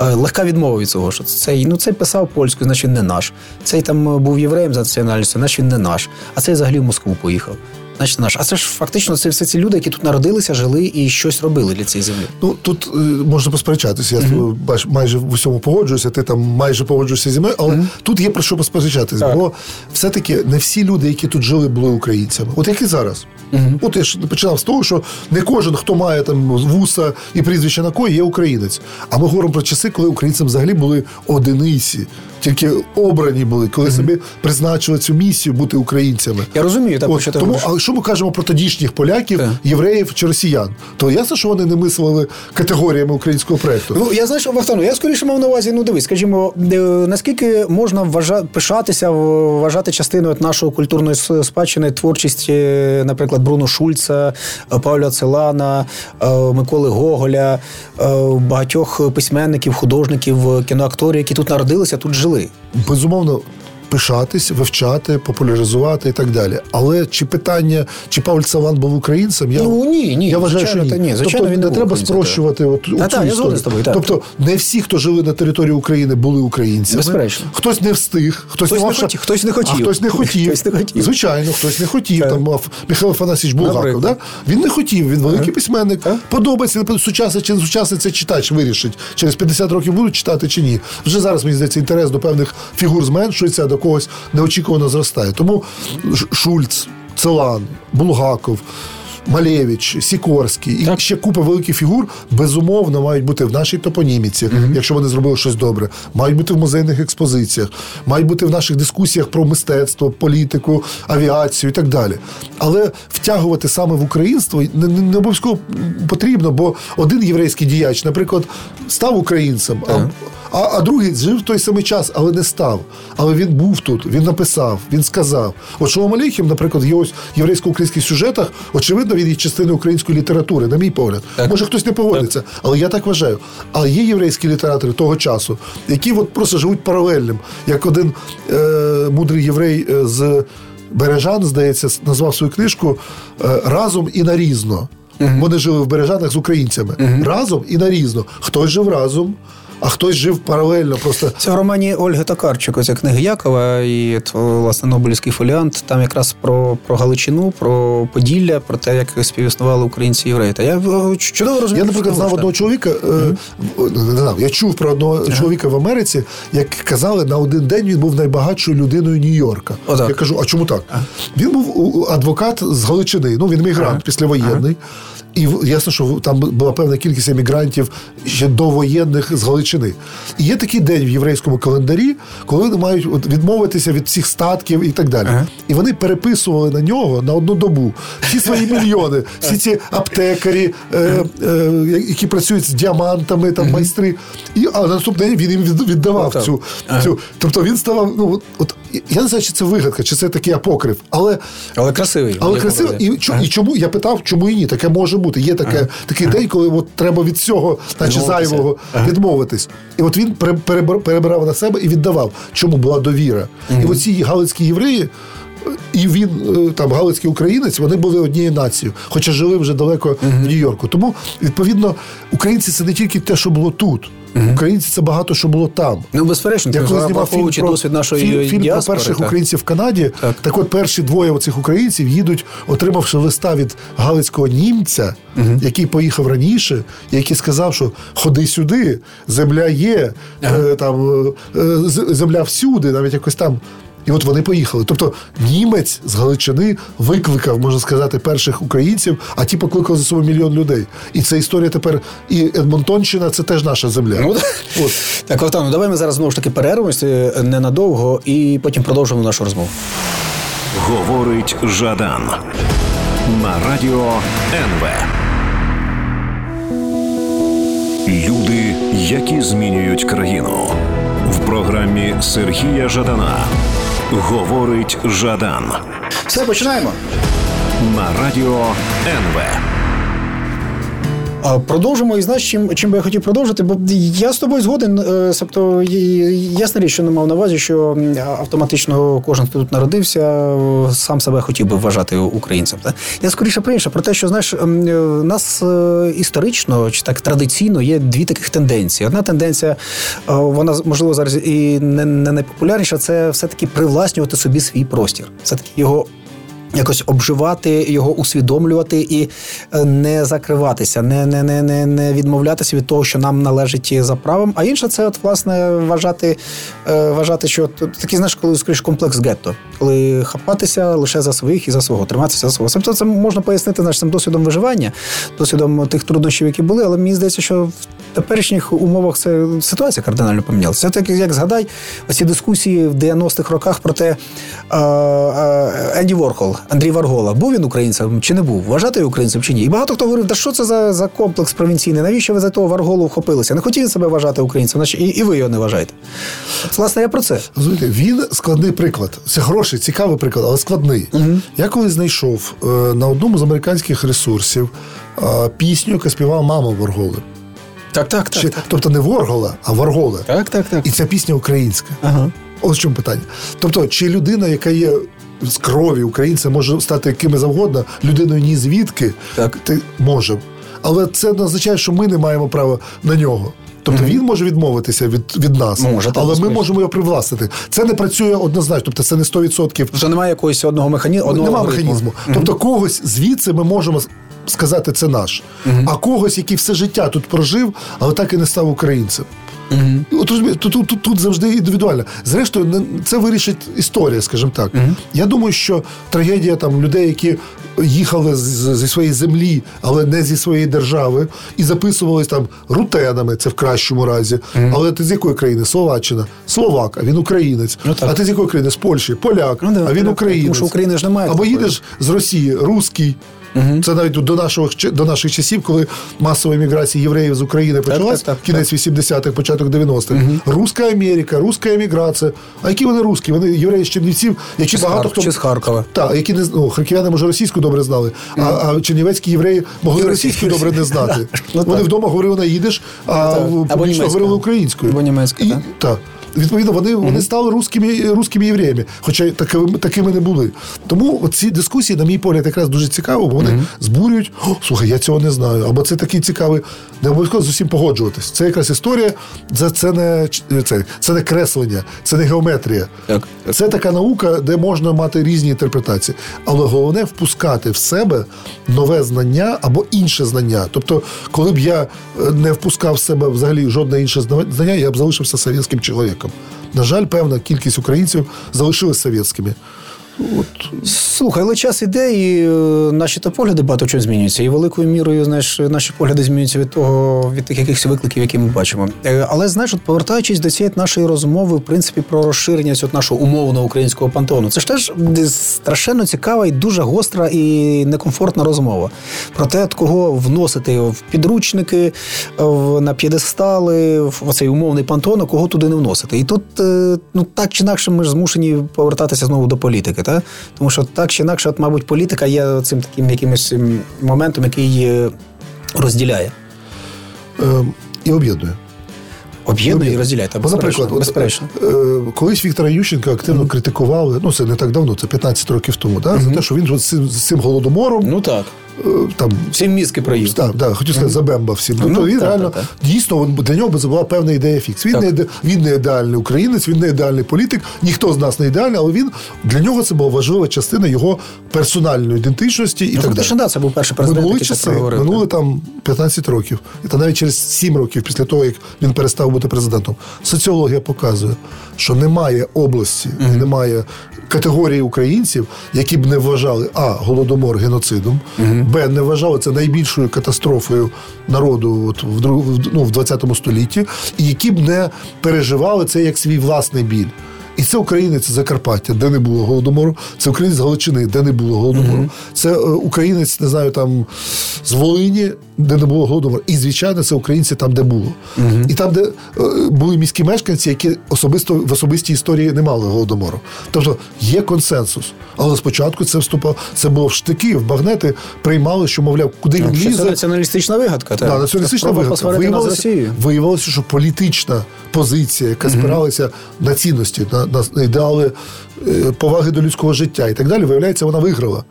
Е, Легка відмова від цього, що цей, ну, цей писав польською, значить не наш. Цей там е, був євреєм за національністю, значить він не наш. А цей взагалі в Москву поїхав. Значить, наш. А це ж фактично це все ці люди, які тут народилися, жили і щось робили для цієї землі. Ну тут е, можна посперечатися. Я бач, майже в усьому погоджуюся, ти там майже погоджуєшся зі мною, але тут є про що посперечатись. Так. Бо все-таки не всі люди, які тут жили, були українцями. От як і зараз. От я ж починав з того, що не кожен, хто має там вуса і прізвище на кої, є українець. А ми говоримо про часи, коли українцям взагалі були одиниці, тільки обрані були, коли собі призначили цю місію бути українцями. Я розумію, так, От, що ти тому, говориш. а якщо ми кажемо про тодішніх поляків, Так. євреїв чи росіян, то ясно, що вони не мислили категоріями українського проекту. Ну я знаєш, Вахтану, я скоріше мав на увазі. Ну дивись, скажімо, е, наскільки можна вважа... пишатися, вважати частиною нашої культурної спадщини творчість, е, наприклад, Бруно Шульца, е, Павля Целана, Миколи Гоголя, багатьох письменників, художників, кіноакторів, які тут народилися, тут жили. Безумовно. Пишатись, вивчати, популяризувати і так далі. Але чи питання, чи Павль Цаван був українцем? Я, Ну, ні, ні, я вважаю, звичайно, що ні. та ні, звичайно, тобто він не треба спрощувати от, Та, цю та, я історію. з тобою. Тобто не всі, хто жили на території України, були українцями. Безперечно. Хтось не встиг, хтось, Хтось не не хотів, хтось не хотів. А хтось не хотів. Хтось не хотів. Звичайно, хтось не хотів. Там Михайло Афанасьович Булгаков. Да? Він не хотів, він великий письменник. Подобається, сучасний чи не сучасний це читач вирішить. Через 50 років будуть читати чи ні. Вже зараз мені здається, інтерес до певних фігур зменшується, до когось неочікувано зростає. Тому Шульц, Целан, Булгаков. Малевич, Сікорський і ще купа великих фігур безумовно мають бути в нашій топоніміці, якщо вони зробили щось добре. Мають бути в музейних експозиціях, мають бути в наших дискусіях про мистецтво, політику, авіацію і так далі. Але втягувати саме в українство не, не, не обов'язково потрібно, бо один єврейський діяч, наприклад, став українцем. А, а, а другий жив в той самий час, але не став. Але він був тут, він написав, він сказав. От Шолом Алейхім, наприклад, в його єврейсько-українських сюжетах, очевидно, він є частиною української літератури, на мій погляд. Так. Може, хтось не погодиться, але я так вважаю. Але є єврейські літератори того часу, які от просто живуть паралельним. Як один е, мудрий єврей е, з Бережан, здається, назвав свою книжку е, Разом і нарізно. Вони жили в Бережанах з українцями. Разом і нарізно. Хтось жив разом, а хтось жив паралельно. Просто Це в романі Ольги Токарчук, оця книга Якова і власне Нобелівський фоліант. Там якраз про, про Галичину, про Поділля, про те, як співіснували українці і євреї. Та я чудово розумію. Я, наприклад, знав одного чоловіка, е, не знав, я чув про одного чоловіка в Америці, як казали, на один день він був найбагатшою людиною Нью-Йорка. Отак. Я кажу, а чому так? Він був адвокат з Галичини, ну він мігрант післявоєнний. І ясно, що там була певна кількість емігрантів ще довоєнних з Галичини. І є такий день в єврейському календарі, коли вони мають відмовитися від всіх статків і так далі. Ага. І вони переписували на нього на одну добу всі свої мільйони, всі ці аптекарі, е, е, які працюють з діамантами, там майстри. І а наступний день він їм віддавав цю. цю. Тобто він ставав. Ну от я не знаю, чи це вигадка, чи це такий апокрив, але але красивий. Але красивий. І, ага. і чому я питав, чому і ні? Таке може бути. Є таке, ага. такий ага. день, коли от треба від цього, наче зайвого, відмовитись. І от він перебирав на себе і віддавав, чому була довіра. І оці галицькі євреї і він е, там галицький українець, вони були однією нацією, хоча жили вже далеко uh-huh. в Нью-Йорку. Тому відповідно українці це не тільки те, що було тут. Українці це багато що було там. Ну безперечно, я коли знімав фільм про, досвід нашої фільм, фільм діаспори, про перших так. українців в Канаді. Так. так от перші двоє оцих українців їдуть, отримавши листа від галицького німця, uh-huh. який поїхав раніше, який сказав, що ходи сюди, земля є, е, там е, земля всюди, навіть якось там. І от вони поїхали. Тобто німець з Галичини викликав, можна сказати, перших українців, а ті покликали за собою мільйон людей. І це історія тепер. І Едмонтонщина це теж наша земля. Ну, от. Так, Вартану, ну давай ми зараз знову ж таки перервемося ненадовго і потім продовжимо нашу розмову. Говорить Жадан на радіо НВ. Люди, які змінюють країну в програмі Сергія Жадана. Говорить Жадан. Все, починаємо. На радіо НВ. Продовжимо і знаєш, чим чим би я хотів продовжити, бо я з тобою згоден. Е, тобто, ясна річ, що не мав на увазі, що автоматично кожен, хто тут народився, сам себе хотів би вважати українцем. Я скоріше про інше, про те, що знаєш, е, нас е, історично чи так традиційно є дві таких тенденції. Одна тенденція, вона можливо зараз і не найпопулярніша, це все-таки привласнювати собі свій простір, все таки його Якось обживати його, усвідомлювати і е, не закриватися, не не, не, не, не відмовлятися від того, що нам належить за правом. А інше це, от, власне, вважати, е, вважати, що такий знаєш, коли скоріш комплекс гетто, коли хапатися лише за своїх і за свого, триматися за свого. Тобто це можна пояснити нашим досвідом виживання, досвідом тих труднощів, які були, але мені здається, що в теперішніх умовах це ситуація кардинально помінялася. Це так, як згадай, оці дискусії в 90-х роках про те, Енді Ворхол. Андрій Варгола. Був він українцем чи не був? Вважати українцем чи ні? І багато хто говорив, та що це за за комплекс провінційний? Навіщо ви за того Варголу вхопилися? Не хотів себе вважати українцем, і, і ви його не вважаєте. Власне, я про це. Розумієте, Він складний приклад. Це хороший, цікавий приклад, але складний. Угу. Я коли знайшов е, на одному з американських ресурсів е, пісню, яка співала мама Варголи. Так, так, так, Чи, так. Тобто не Воргола, а Варгола. Так, так, так. І ця пісня українська. Ага. Ось в чому питання. Тобто, чи людина, яка є з крові українця може стати якими завгодно, людиною ні звідки так. ти може. Але це не означає, що ми не маємо права на нього. Тобто mm-hmm. він може відмовитися від від нас, може, але ми можемо його привластити. Це не працює однозначно, тобто це не 100%. Тобто немає якогось одного механізму. Немає механізму. Mm-hmm. Тобто когось звідси ми можемо сказати, це наш, mm-hmm. а когось, який все життя тут прожив, але так і не став українцем. Угу. От, тут, тут, тут завжди індивідуально. Зрештою, це вирішить історія, скажімо так. Угу. Я думаю, що трагедія там людей, які їхали з, зі своєї землі, але не зі своєї держави, і записувались там рутенами, це в кращому разі. Угу. Але ти з якої країни? Словаччина, Словак, а він українець. Ну, а ти з якої країни? З Польщі, поляк, ну, да, а він українець. Тому що України ж немає. Або їдеш з Росії, русський. Угу. Це навіть до нашого до наших часів, коли масова еміграція євреїв з України почалась, так, так, кінець 80-х, початок 90-х. Угу. Руська Америка, руська еміграція. А які вони русські? Вони євреї з Чернівців, які чи багато хто чи з Харкова. Так, які не ну, харків'яни, може, російську добре знали, угу. а, а чернівецькі євреї могли російську добре не знати. ну, Вони вдома говорили на їдиш, а публічно говорили українською. Або німецькою. Так. Відповідно, вони mm-hmm. вони стали русскими, русскими євреями, хоча такими такими не були. Тому ці дискусії, на мій погляд, якраз дуже цікаво, бо вони mm-hmm. збурюють. Слухай, я цього не знаю. Або це такий цікавий, не обов'язково з усім погоджуватись. Це якраз історія, це це не це, це не креслення, це не геометрія. Так. Це така наука, де можна мати різні інтерпретації. Але головне впускати в себе нове знання або інше знання. Тобто, коли б я е, не впускав в себе взагалі жодне інше знання, я б залишився совєтським чоловіком. На жаль, певна кількість українців залишилась совєтськими. От... Слухай, але час іде, і е, наші то погляди багато чого змінюються. І великою мірою, знаєш, наші погляди змінюються від того, від тих якихось викликів, які ми бачимо. Е, але знаєш, от повертаючись до цієї нашої розмови, в принципі, про розширення цього нашого умовного українського пантеону, це ж теж страшенно цікава і дуже гостра і некомфортна розмова. Про те, кого вносити в підручники, в, на п'єдестали, в оцей умовний пантеон, а кого туди не вносити. І тут, е, ну так чи інакше, ми ж змушені повертатися знову до політики. Та? Тому що так чи інакше, от, мабуть, політика є цим таким якимось моментом, який е, розділяє. Е, і об'єднує. Об'єднує і розділяє. Та, наприклад, безперечно. От, е, колись Віктора Ющенка активно mm-hmm. критикували, ну це не так давно, це 15 років тому, да, mm-hmm. за те, що він з цим, з цим голодомором. Ну так. Е, там всім мізки проїв. Так, так, хотів сказати, забемба всім. Ну, тобто він так, реально так, так. дійсно для нього би була певна ідея фікс. Він не він не ідеальний українець, він не ідеальний політик, ніхто з нас не ідеальний, але він для нього це була важлива частина його персональної ідентичності і ну, так далі. Да, це був перший президент, Минули який часи, минули там 15 років. І та навіть через 7 років після того, як він перестав бути президентом. Соціологія показує, що немає області, mm-hmm. немає категорії українців, які б не вважали а голодомор геноцидом, mm-hmm. б не вважали це найбільшою катастрофою народу от в ну, в 20 столітті, і які б не переживали це як свій власний біль. І це українець Закарпаття, де не було голодомору, це українець з Галичини, де не було голодомору. Mm-hmm. Це е, українець, не знаю, там з Волині, де не було голодомору. І, звичайно, це українці там, де було. Mm-hmm. І там, де е, були міські мешканці, які особисто в особистій історії не мали голодомору. Тобто є консенсус. Але спочатку це вступав, це було в штики, в багнети приймали, що, мовляв, куди він лізе. Це націоналістична вигадка. Так, да, націоналістична вигадка. Виявилося, виявилося, що політична позиція, яка спиралася mm-hmm. на цінності, на, на ідеали е, поваги до людського життя і так далі, виявляється, вона виграла.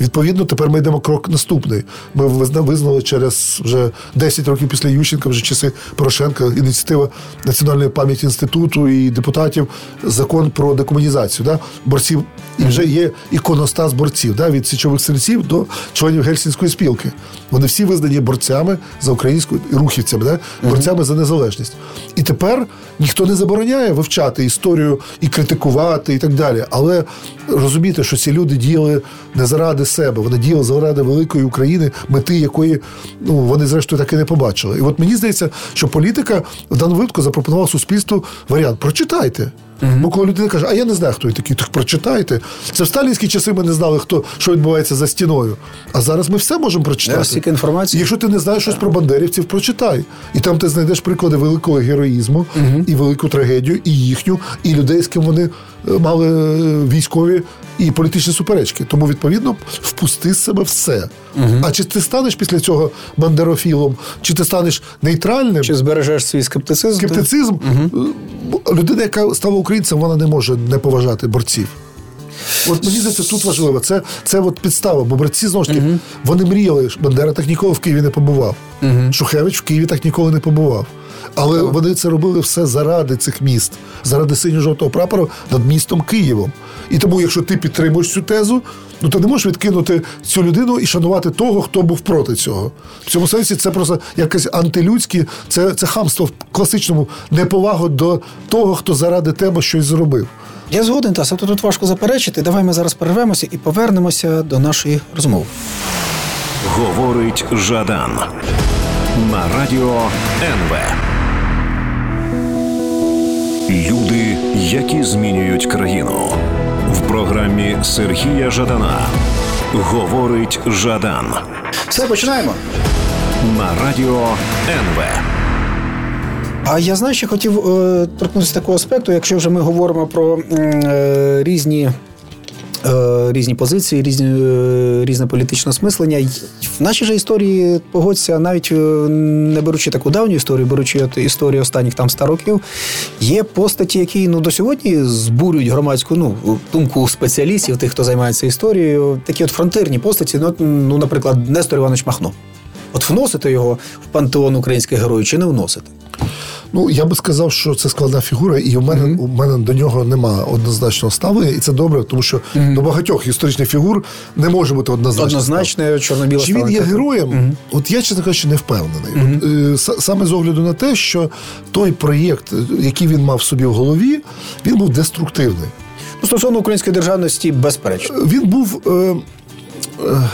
Відповідно, тепер ми йдемо крок наступний. Ми визнали через вже 10 років після Ющенка, вже часи Порошенка, ініціатива Національної пам'яті інституту і депутатів закон про декомунізацію. Да? Борців і вже є іконостас борців да? від січових стрільців до членів гельсінської спілки. Вони всі визнані борцями за українську рухівцями, да? борцями за незалежність. І тепер ніхто не забороняє вивчати історію і критикувати, і так далі. Але розумієте, що ці люди діяли не заради себе, вони діяли заради великої України, мети якої ну вони зрештою таки не побачили. І от мені здається, що політика в даному випадку запропонувала суспільству варіант. Прочитайте. Mm-hmm. Бо коли людина каже, а я не знаю, хто він такий, так прочитайте. Це в сталінські часи ми не знали, хто що відбувається за стіною. А зараз ми все можемо прочитати. Інформації. Якщо ти не знаєш щось про бандерівців, прочитай. І там ти знайдеш приклади великого героїзму mm-hmm. і велику трагедію, і їхню, і людей, з ким вони е, мали е, військові і політичні суперечки. Тому, відповідно, впусти з себе все. Угу. А чи ти станеш після цього бандерофілом, чи ти станеш нейтральним? Чи збережеш свій скептицизм? Скептицизм. Угу. Людина, яка стала українцем, вона не може не поважати борців. От мені здається, тут важливо. Це це от підстава, бо борці знову ж таки, uh вони мріяли, Бандера так ніколи в Києві не побував. uh Шухевич в Києві так ніколи не побував. Але вони це робили все заради цих міст, заради синьо-жовтого прапора над містом Києвом. І тому, якщо ти підтримуєш цю тезу, ну ти не можеш відкинути цю людину і шанувати того, хто був проти цього. В цьому сенсі це просто якесь антилюдське, це це хамство в класичному неповагу до того, хто заради тебе щось зробив. Я згоден, Тас, то тут важко заперечити. Давай ми зараз перервемося і повернемося до нашої розмови. Говорить Жадан на радіо НВ. Люди, які змінюють країну в програмі Сергія Жадана. Говорить Жадан. Все починаємо на радіо НВ. А я знаю, що хотів е, торкнутися такого аспекту, якщо вже ми говоримо про е, різні. Е, різні позиції, різні, е, різне політичне осмислення. В нашій же історії погодься, навіть е, не беручи таку давню історію, беручи історію останніх там 100 років, є постаті, які ну до сьогодні збурюють громадську ну думку спеціалістів, тих, хто займається історією. Такі от фронтирні постаті, ну, ну наприклад, Нестор Іванович Махно. От вносити його в пантеон українських героїв чи не вносити? Ну я би сказав, що це складна фігура, і у мене mm-hmm. у мене до нього нема однозначного ставлення, і це добре, тому що mm-hmm. до багатьох історичних фігур не може бути однозначно. Однозначне чорно-біле Чи він є героєм? Mm-hmm. От я чесно кажучи, не впевнений. От, е, саме з огляду на те, що той проєкт, який він мав собі в голові, він був деструктивний. Ну, стосовно української державності, безперечно. Він був. Е, е,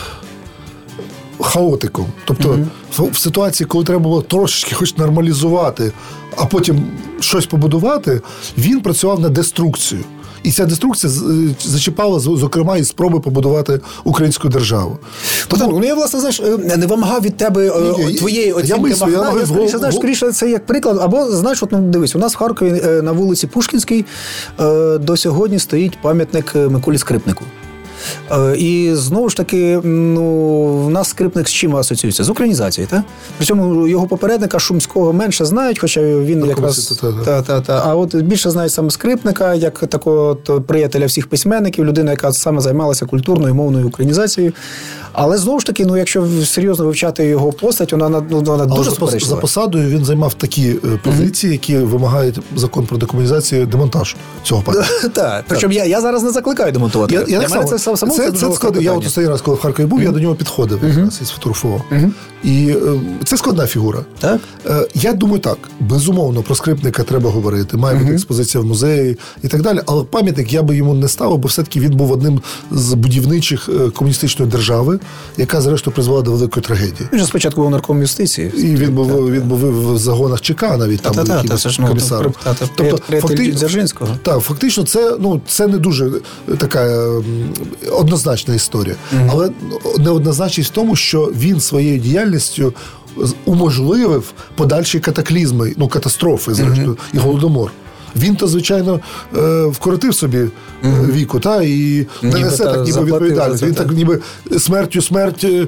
Хаотиком. Тобто mm-hmm. в ситуації, коли треба було трошечки хоч нормалізувати, а потім щось побудувати, він працював на деструкцію. І ця деструкція е, зачіпала, зокрема, і спроби побудувати українську державу. Тому... ну я власне знаєш, е, не вимагав від тебе е, Ні, твоєї оцінки я мислю. Я, я скоріше, знаєш, скоріше це як приклад. Або знаєш, от ну дивись, у нас в Харкові на вулиці Пушкінській до сьогодні стоїть пам'ятник Миколі Скрипнику. Е, і знову ж таки, ну в нас скрипник з чим асоціюється? З українізацією, так? Причому його попередника Шумського менше знають, хоча він так, якраз та, та, та. А от більше знають саме скрипника, як такого приятеля всіх письменників, людина, яка саме займалася культурною мовною українізацією. Але знову ж таки, ну якщо серйозно вивчати його постать, вона ну, вона дуже за, за посадою він займав такі е, позиції, які вимагають закон про декомунізацію демонтажу цього пам'ятника. Так, причому я я зараз не закликаю демонтувати. Я, я мене це само це, це, це Я от останній раз, коли в Харкові був, я до нього підходив якраз і сфотографував. І е, це складна фігура. Так? Е, я думаю, так безумовно про скрипника треба говорити. Має бути експозиція в музеї і так далі. Але пам'ятник я би йому не ставив, бо все-таки він був одним з будівничих комуністичної держави яка зрештою призвела до великої трагедії. Він же спочатку був нарком юстиції. І він був він був в загонах ЧК навіть там ну, комісаром. Тобто фактично, так, фактично, це ну це не дуже така однозначна історія, але неоднозначність в тому, що він своєю діяльністю. Уможливив подальші катаклізми, ну катастрофи, зрештою, mm-hmm. і голодомор. Він то, звичайно, е, вкоротив собі mm-hmm. віку, та і не несе так, ніби відповідальність. Він так, ніби смертю смерть е,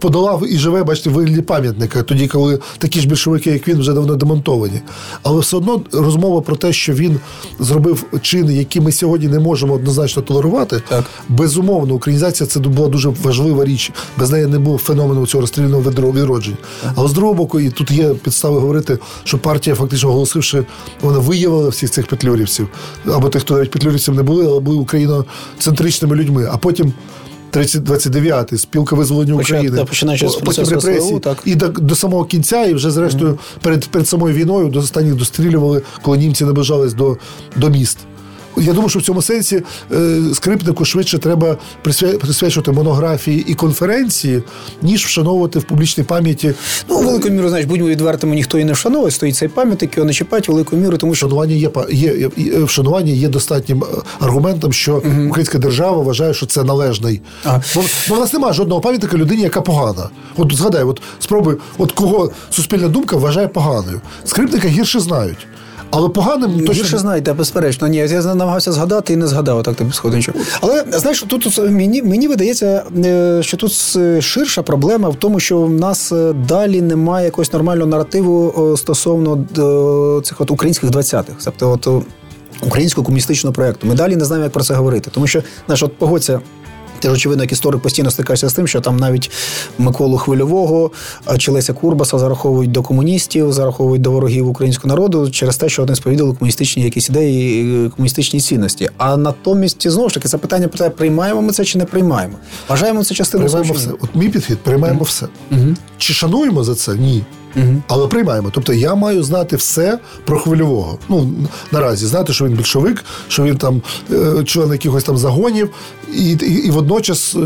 подолав і живе, бачите, в вигляді пам'ятника, тоді, коли такі ж більшовики, як він, вже давно демонтовані. Але все одно розмова про те, що він зробив чини, які ми сьогодні не можемо однозначно толерувати. Так. Безумовно, українізація це була дуже важлива річ. Без неї не був феномену цього розстрільного відродження. Але з другого боку, і тут є підстави говорити, що партія, фактично оголосивши, вона виявила всіх цих петлюрівців, або тих, хто навіть петлюрівців не були, але були україноцентричними людьми. А потім 30-29-й, спілка визволення України, починаючи з потім репресії, так. і до, до самого кінця, і вже зрештою перед перед самою війною до останніх дострілювали, коли німці наближались до, до міст. Я думаю, що в цьому сенсі е, скрипнику швидше треба присвячувати монографії і конференції, ніж вшановувати в публічній пам'яті. Ну, велику міру, знаєш, будьмо відвертими, ніхто і не вшановує, стоїть цей пам'ятник, його не чіпають велику міру, тому що вшанування є є, є вшанування є достатнім е, аргументом, що угу. українська держава вважає, що це належний. Ага. Бо, бо в нас немає жодного пам'ятника людині, яка погана. От згадай, от спробуй, от кого суспільна думка вважає поганою. Скрипника гірше знають. Але поганим точно... Більше знаєте, безперечно. Ні, я намагався згадати і не згадав так тим сходинчу. Але знаєш, тут мені мені видається, е, що тут ширша проблема в тому, що в нас е, далі немає якогось нормального наративу стосовно е, цих от українських 20-х. Тобто, от українського комуністичного проєкту. Ми далі не знаємо, як про це говорити. Тому що, знаєш, от погодься. Ти ж, очевидно, як історик постійно стикаєшся з тим, що там навіть Миколу Хвильового чи Леся Курбаса зараховують до комуністів, зараховують до ворогів українського народу через те, що вони сповідали комуністичні якісь ідеї, комуністичні цінності. А натомість знову ж таки це питання питає: приймаємо ми це чи не приймаємо? Вважаємо це частиною Приймаємо все. От мій підхід приймаємо mm-hmm. все. Mm-hmm. Чи шануємо за це? Ні. Угу. Але приймаємо. Тобто я маю знати все про хвильового. Ну наразі знати, що він більшовик, що він там е, член якихось там загонів, і і, і водночас е,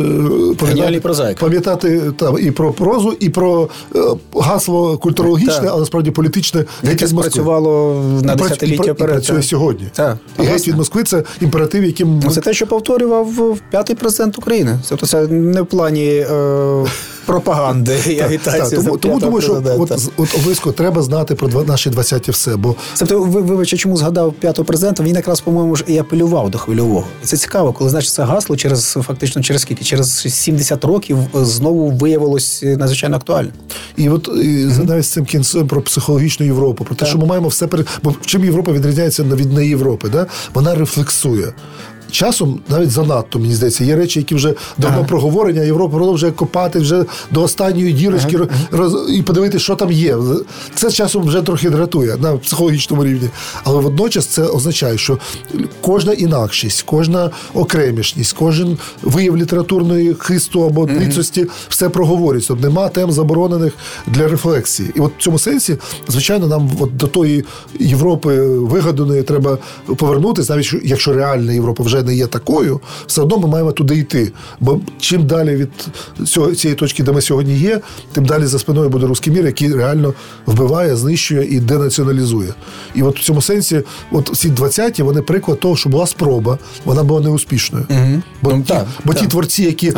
пам'ятати, пам'ятати та, і про прозу, і про е, гасло культурологічне, але справді політичне, яке з Москви. працювало на десятиліття перед. Працює сьогодні. Так. І геть від Москви це імператив, яким це те, що повторював п'ятий президент України. Тобто це не в плані. Е пропаганди і агітації. Тому, тому думаю, що от, от обов'язково треба знати про наші 20-ті все. Бо тобто, ви вибачте, чому згадав п'ятого президента? Він якраз, по-моєму, ж і апелював до хвильового. І це цікаво, коли значить це гасло через фактично через скільки? Через 70 років знову виявилось надзвичайно актуальним. І от і mm-hmm. навіть з цим кінцем про психологічну Європу, про те, так. що ми маємо все перед. Бо чим Європа відрізняється від не Європи, да? вона рефлексує часом навіть занадто, мені здається, є речі, які вже давно ага. проговорення, Європа продовжує копати вже до останньої дірочки ага. роз, і подивитися, що там є. Це часом вже трохи дратує на психологічному рівні. Але водночас це означає, що кожна інакшість, кожна окремішність, кожен вияв літературної хисту або ніцості все проговорюється. Тобто нема тем заборонених для рефлексії. І от в цьому сенсі, звичайно, нам от до тої Європи вигаданої треба повернутися, навіть якщо реальна Європа вже вже не є такою, все одно ми маємо туди йти. Бо чим далі від цього цієї точки, де ми сьогодні є, тим далі за спиною буде русський мір, який реально вбиває, знищує і денаціоналізує. І от в цьому сенсі, от ці 20-ті, вони приклад того, що була спроба, вона була неуспішною. Угу. Бо, Ну, ті, так, бо так. ті творці, які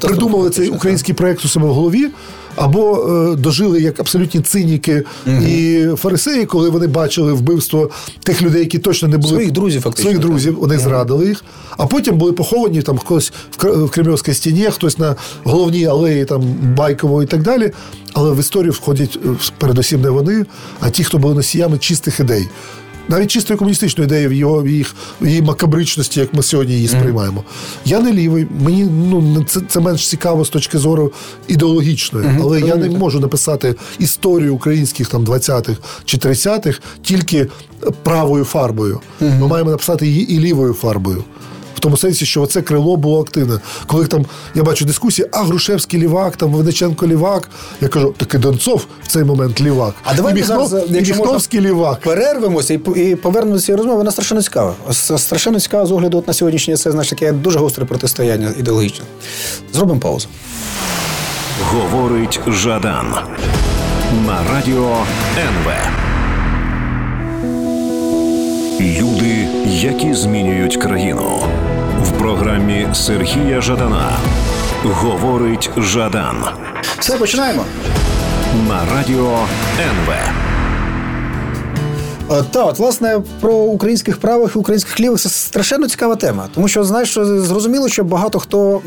придумали цей український проект у себе в голові, або е, дожили як абсолютні циніки і фарисеї, коли вони бачили вбивство тих людей, які точно не були Своїх друзів, фактично, своїх друзів, вони зрадили їх. А потім були поховані там хтось в Кремльовській стіні, хтось на головній алеї там Байкової і так далі. Але в історію входять е, передусім не вони, а ті, хто були носіями чистих ідей. Навіть чистої комуністичної ідеї в його в їх в її макабричності, як ми сьогодні її сприймаємо. Я не лівий, мені ну це, це менш цікаво з точки зору ідеологічної, але я не можу написати історію українських там 20-х чи 30-х тільки правою фарбою. Ми маємо написати її і лівою фарбою. В тому сенсі, що це крило було активне. Коли там я бачу дискусії, а Грушевський лівак, там Венеченко лівак. Я кажу, таки Донцов в цей момент лівак. А давайте і Міхнов, зараз, і якщо можна, Міхновський лівак. Перервемося і, і повернемося цієї розмови. Вона страшенно цікава. Страшенно цікава з огляду от на сьогоднішнє це значить таке дуже гостре протистояння ідеологічне. Зробимо паузу. Говорить Жадан на радіо НВ. Люди, які змінюють країну. В програмі Сергія Жадана. Говорить Жадан Все, починаємо. на радіо НВ. Е, Та, от, власне, про українських правих і українських лівих це страшенно цікава тема. Тому що, знаєш, зрозуміло, що багато хто е,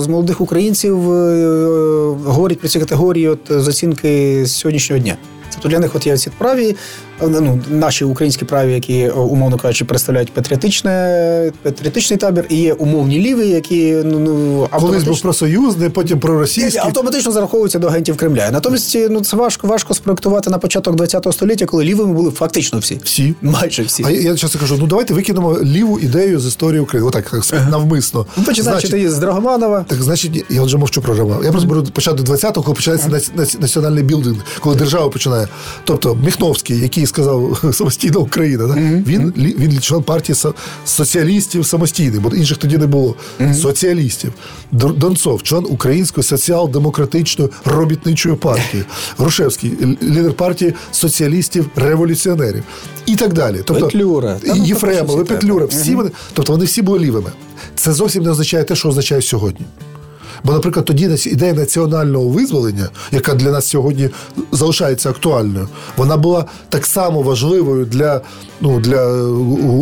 з молодих українців е, говорить про ці категорії от, з оцінки сьогоднішнього дня. Тобто для них от є ці праві, ну, наші українські праві, які, е, умовно кажучи, представляють патріотичне, патріотичний табір, і є умовні ліві, які ну, ну, Колись був автоматично- просоюзний, потім проросійський. автоматично зараховуються до агентів Кремля. Натомість ну це важко важко спроектувати на початок ХХ століття, коли лівими були фактично всі. Всі. Майже всі. А я, я часто кажу: ну давайте викинемо ліву ідею з історії України. Отак, так, навмисно. Ну, починаючи Значить, з Драгоманова. Так, значить, я вже мовчу про Романа. Я просто беру почати до 20-го, коли починається наці- наці- національний білдинг, коли держава починає. Тобто Міхновський, який сказав самостійна Україна, да? він, лі- він член партії соціалістів самостійний, бо інших тоді не було. Соціалістів. Донцов, член Української соціал-демократичної робітничої партії. Грушевський, лідер партії соціалістів-революціонерів. І так далі. Тобто, Петлюра. Ну, Єфремов, всі Петлюра, всі вони, тобто вони всі були лівими. Це зовсім не означає те, що означає сьогодні. Бо, наприклад, тоді ідея національного визволення, яка для нас сьогодні залишається актуальною, вона була так само важливою для, ну, для е,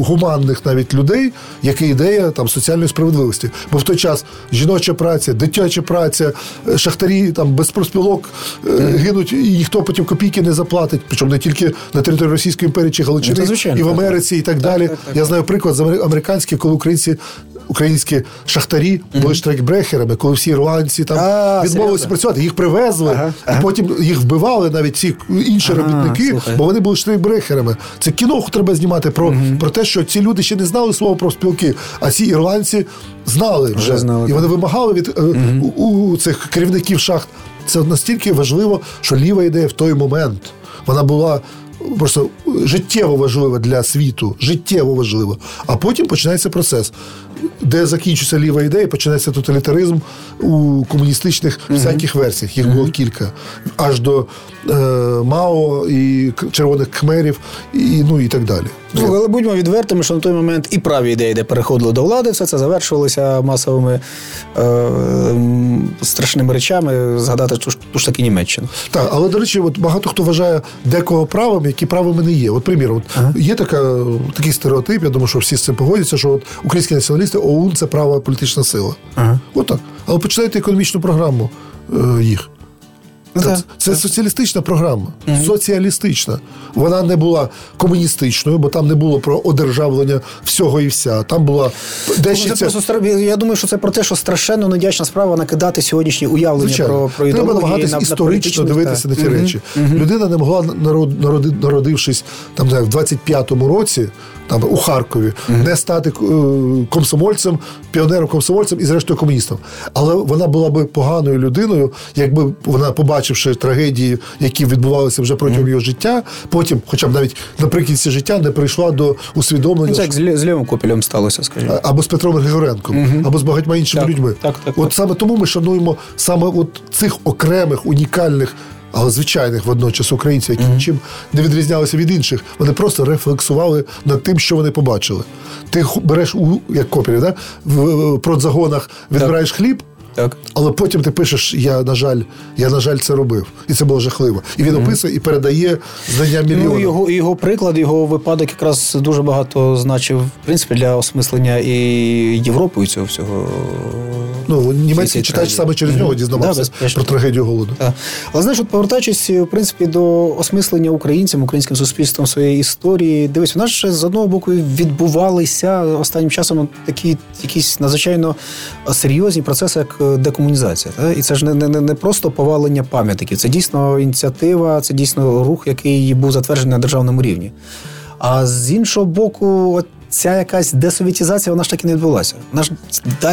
гуманних навіть людей, як і ідея там, соціальної справедливості. Бо в той час жіноча праця, дитяча праця, е, шахтарі там без профспілок е, гинуть, і ніхто потім копійки не заплатить, причому не тільки на території Російської імперії чи Ну, Галичини, це і в Америці, і так далі. так, так. Я знаю приклад з амер- американський, коли українці. Українські шахтарі були штрейкбрехерами, коли всі ірландці там А, відмовилися серйозно? працювати, їх привезли, Ага, і потім їх вбивали навіть ці інші Ага, робітники, слухай. бо вони були штрейкбрехерами. Це кіноху треба знімати про, про те, що ці люди ще не знали слова про спілки, а ці ірландці знали вже. Вже знали, і вони вимагали від е, у, у цих керівників шахт. Це настільки важливо, що ліва ідея в той момент вона була. Просто життєво важлива для світу, життєво важлива. А потім починається процес, де закінчується ліва ідея, починається тоталітаризм у комуністичних всяких версіях. Їх було кілька. Аж до е, Мао і червоних кхмерів, і, ну і так далі. Ну, але будьмо відвертими, що на той момент і праві ідеї, де переходили до влади, все це завершувалося масовими е, страшними речами. Згадати ту ж, ту ж таки Німеччину. Так, але до речі, от багато хто вважає декого правим, які правими не є. От, примір, от, є така, такий стереотип, я думаю, що всі з цим погодяться, що от українські націоналісти ОУН це права політична сила. Ага. От так. Але почитайте економічну програму е, їх. Це, це соціалістична програма. Соціалістична. Вона не була комуністичною, бо там не було про одержавлення всього і вся. Там була дещо Це просто я думаю, що це про те, що страшенно недячна справа накидати сьогоднішні уявлення Звичайно. про, про Треба ідеології намагатись на- історично дивитися так. на ті речі. Людина не могла народ, народи- народившись там в 25-му році, там у Харкові, mm-hmm. не стати е, комсомольцем, піонером комсомольцем і, зрештою, комуністом. Але вона була би поганою людиною, якби вона, побачивши трагедії, які відбувалися вже протягом mm-hmm. його життя, потім, хоча б навіть наприкінці життя, не прийшла до усвідомлення. Ну, так, що... з Лєвим Копілем сталося, скажімо. Або з Петром Григоренком, mm-hmm. або з багатьма іншими так, людьми. Так, так, От саме тому ми шануємо саме от цих окремих унікальних але звичайних водночас українців, які mm-hmm. нічим не відрізнялися від інших, вони просто рефлексували над тим, що вони побачили. Ти береш у як копію, да? в продзагонах відбираєш так. хліб. Так. Але потім ти пишеш, я, на жаль, я, на жаль, це робив. І це було жахливо. І він mm-hmm. описує і передає знання мільйона. Ну, його його приклад, його випадок якраз дуже багато значив, в принципі, для осмислення і Європи цього всього. Ну, німецький читач саме через mm-hmm. нього дізнавався да, про трагедію голоду. Так. Але знаєш, от повертаючись, в принципі, до осмислення українцям, українським суспільством своєї історії, дивись, у нас ще з одного боку відбувалися останнім часом такі якісь надзвичайно серйозні процеси, як декомунізація. Та? І це ж не, не, не просто повалення пам'ятників, це дійсно ініціатива, це дійсно рух, який був затверджений на державному рівні. А з іншого боку, от ця якась десовітізація, вона ж таки не відбулася. Вона ж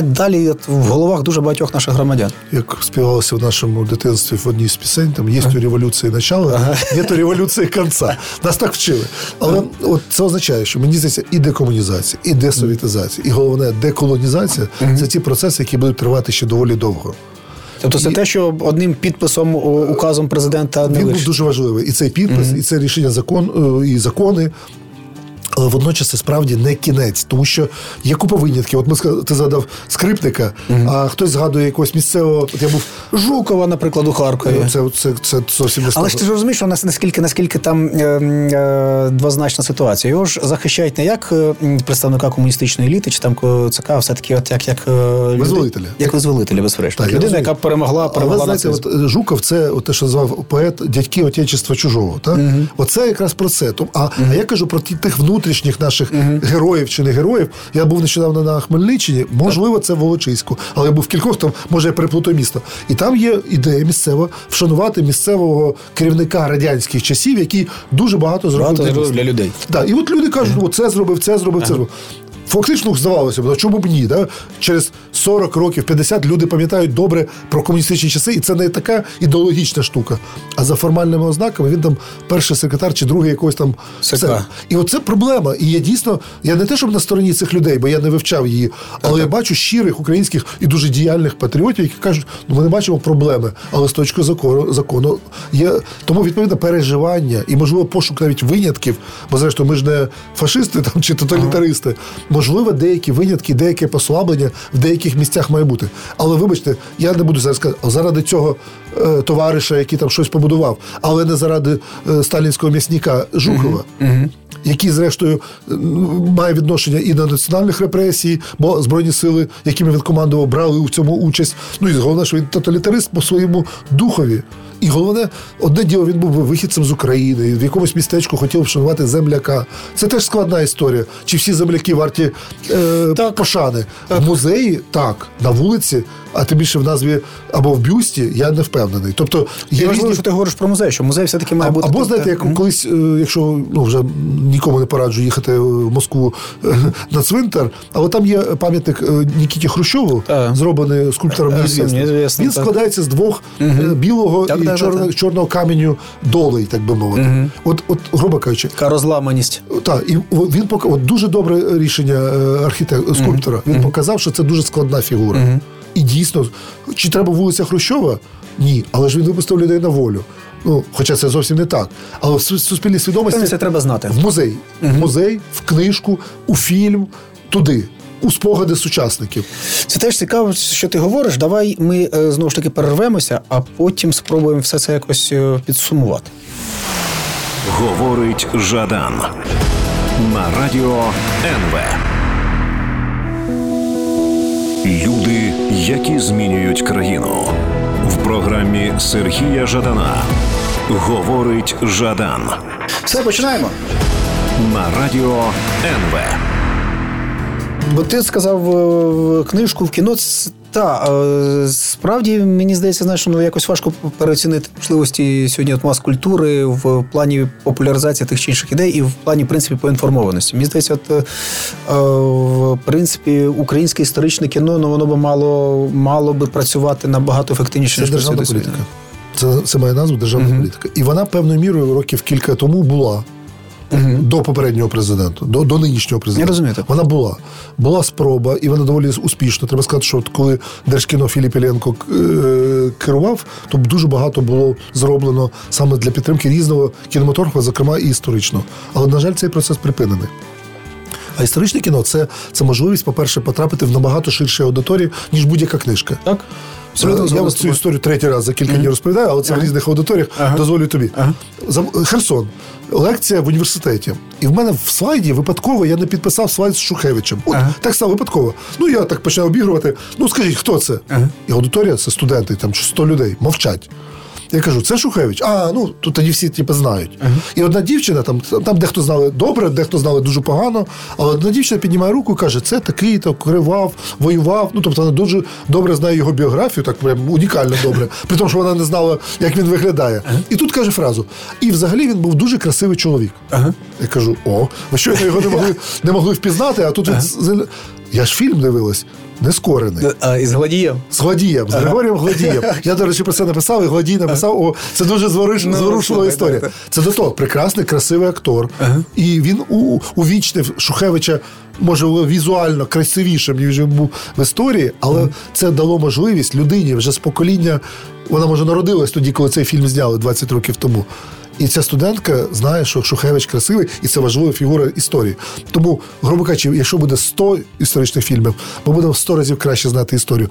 далі в головах дуже багатьох наших громадян. Як співалося в нашому дитинстві в одній з пісень, там є то революції начала, ага. є то революції кінця. Нас так вчили. Але от це означає, що мені здається, і декомунізація, і десовітизація, і головне деколонізація це ті процеси, які будуть тривати ще доволі довго. Тобто це і... те, що одним підписом указом президента не він вирішить. був дуже важливий. І цей підпис, mm-hmm. і це рішення закон і закони але водночас це справді не кінець, тому що є купа винятків. От ми ти згадав скрипника, mm а хтось згадує якогось місцевого. От я був Жукова, наприклад, у Харкові. Це це, це, це зовсім не Але ж ти ж розумієш, що у нас наскільки наскільки там е, е, двозначна ситуація. Його ж захищають не як е, представника комуністичної еліти, чи там ЦК, все таки, от як як визволителя. Як визволителя, безперечно. Людина, яка перемогла, перемогла Але, знаєте, от Жуков, це от те, що назвав поет дядьки Отечества чужого. Так? mm Оце якраз про це. А, mm а я кажу про тих внутрішніх внутрішніх наших uh героїв чи не героїв. Я був нещодавно на Хмельниччині, можливо, це в Волочиську, але я був в кількох там, може, я переплутаю місто. І там є ідея місцева вшанувати місцевого керівника радянських часів, який дуже багато зробив багато для, для людей. Так, і от люди кажуть, uh це зробив, це зробив, це зробив. Фактично здавалося б, чому б ні? Да? Через 40 років, 50 люди пам'ятають добре про комуністичні часи, і це не така ідеологічна штука. А за формальними ознаками він там перший секретар чи другий якогось там все. І оце проблема. І я дійсно, я не те, щоб на стороні цих людей, бо я не вивчав її, але я бачу щирих українських і дуже діяльних патріотів, які кажуть, ну ми не бачимо проблеми, але з точки закону закону є тому відповідно переживання і можливо пошук навіть винятків, бо зрештою ми ж не фашисти там чи тоталітаристи. Можливо, деякі винятки, деяке послаблення в деяких місцях має бути. Але вибачте, я не буду зараз сказати, заради цього е, товариша, який там щось побудував, але не заради е, сталінського м'ясника Жукова. Uh-huh. Який, зрештою, має відношення і до національних репресій, бо збройні сили, якими він командував, брали у цьому участь. Ну і головне, що він тоталітарист по своєму духові. І головне, одне діло, він був би вихідцем з України, в якомусь містечку хотів вшанувати земляка. Це теж складна історія. Чи всі земляки варті е, так. пошани? Так. В музеї так, на вулиці, а тим більше в назві або в бюсті, я не впевнений. Тобто є важливо, різні... що ти говориш про музей, що музей все-таки має а, бути. Або, знаєте, як колись, е, якщо ну вже нікому не пораджу їхати в Москву е, на цвинтар, але там є пам'ятник е, Нікіті Хрущову, зроблений скульптором Він складається з двох білого і да, чорного, да, чорного каменю долей, так би мовити. Угу. От, от, грубо кажучи, Така розламаність. Так, і він пока от дуже добре рішення е, архітектора скульптора. Угу. Він показав, що це дуже складна фігура. Угу. І дійсно, чи треба вулиця Хрущова? Ні, але ж він випустив людей на волю. Ну, хоча це зовсім не так. Але в суспільній свідомості це треба знати в музей, угу. в музей, в книжку, у фільм, туди у спогади сучасників. Це теж цікаво, що ти говориш. Давай ми е, знову ж таки перервемося, а потім спробуємо все це якось е, підсумувати. Говорить Жадан на радіо НВ. Люди, які змінюють країну в програмі Сергія Жадана. Говорить Жадан. Все починаємо на радіо НВ. Бо ти сказав книжку в кіно. Так, е, справді мені здається, знаєш, ну якось важко переоцінити можливості сьогодні от мас-культури в плані популяризації тих чи інших ідей і в плані в принципі поінформованості. Мені здається, от е, в принципі українське історичне кіно ну воно би мало мало би працювати набагато ефективніше Це ніж державна політика. Це, це має назву державна Мгм. політика. І вона певною мірою років кілька тому була. Мгм. До попереднього президента, до, до нинішнього президента. Я розумію так. Вона була. Була спроба, і вона доволі успішна. Треба сказати, що от коли Держкіно Філіпіленко е, керував, то дуже багато було зроблено саме для підтримки різного кінематографа, зокрема і історичного. Але, на жаль, цей процес припинений. А історичне кіно це, це можливість, по-перше, потрапити в набагато ширші аудиторії, ніж будь-яка книжка. Так? Абсолютно Я ось цю історію третій раз за кілька днів розповідаю, але це в різних аудиторіях. Дозволю тобі. Херсон. Лекція в університеті. І в мене в слайді випадково я не підписав слайд з Шухевичем. От Ага. так стало випадково. Ну я так почав обігрувати. Ну скажіть, хто це? Ага. І аудиторія це студенти, там 100 людей, мовчать. Я кажу, це Шухевич. А, ну тут тоді всі типу, знають. І одна дівчина, там, там дехто знали добре, дехто знали дуже погано. Але одна дівчина піднімає руку і каже, це такий, то кривав, воював. Ну, тобто вона дуже добре знає його біографію, так прям унікально добре. При тому, що вона не знала, як він виглядає. І тут каже фразу: і взагалі він був дуже красивий чоловік. Ага. Я кажу: о, ви щойно його не могли, не могли впізнати, а тут він я ж фільм дивилась, нескорений. А, із Гладієм. З Гладієм, з Григорієм Гладієм. Я, до речі, про це написав, і Гладій написав. О, це дуже. Ну, зворушлива історія. Це до того, прекрасний, красивий актор. І він у... увічнив Шухевича, може, візуально красивішим, ніж він був в історії, але це дало можливість людині вже з покоління. Вона може народилась тоді, коли цей фільм зняли 20 років тому. І ця студентка знає, що Шухевич красивий, і це важлива фігура історії. Тому, грубо кажучи, якщо буде 100 історичних фільмів, ми будемо в 100 разів краще знати історію.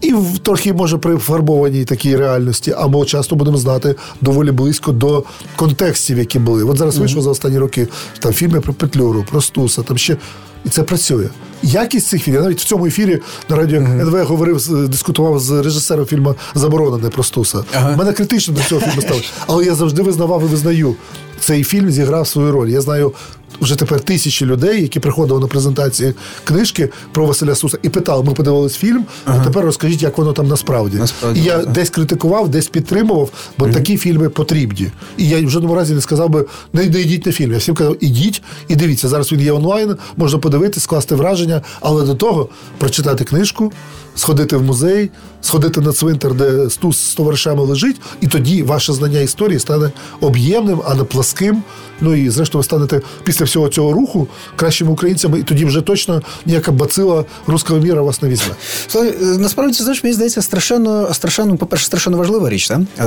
І в трохи може при фарбованій такій реальності, або часто будемо знати доволі близько до контекстів, які були. От зараз вийшло за останні роки там фільми про Петлюру, про Стуса, там ще. І це працює. Якість цих фільмів. Я навіть в цьому ефірі на радіо НВ говорив, дискутував з режисером фільму Заборонене про Стуса. Ага. Мене критично до цього фільму стало. Але я завжди визнавав і визнаю. Цей фільм зіграв свою роль. Я знаю вже тепер тисячі людей, які приходили на презентації книжки про Василя Суса і питали: ми подивились фільм, а тепер розкажіть, як воно там насправді. Насправді, і я так. десь критикував, десь підтримував, бо такі фільми потрібні. І я в жодному разі не сказав би, не, не йдіть на фільм. Я всім казав, ідіть і дивіться. Зараз він є онлайн, можна подивитись, скласти враження, але до того прочитати книжку, сходити в музей, сходити на цвинтар, де стус з товаришами лежить, і тоді ваше знання історії стане об'ємним, а не пласким. Ну і зрештою ви станете після всього цього руху кращими українцями, і тоді вже точно ніяка бацила руського міра вас не візьме. Е, насправді це знаєш, мені здається, страшенно, страшенно, по-перше, страшенно важлива річ, так? Е,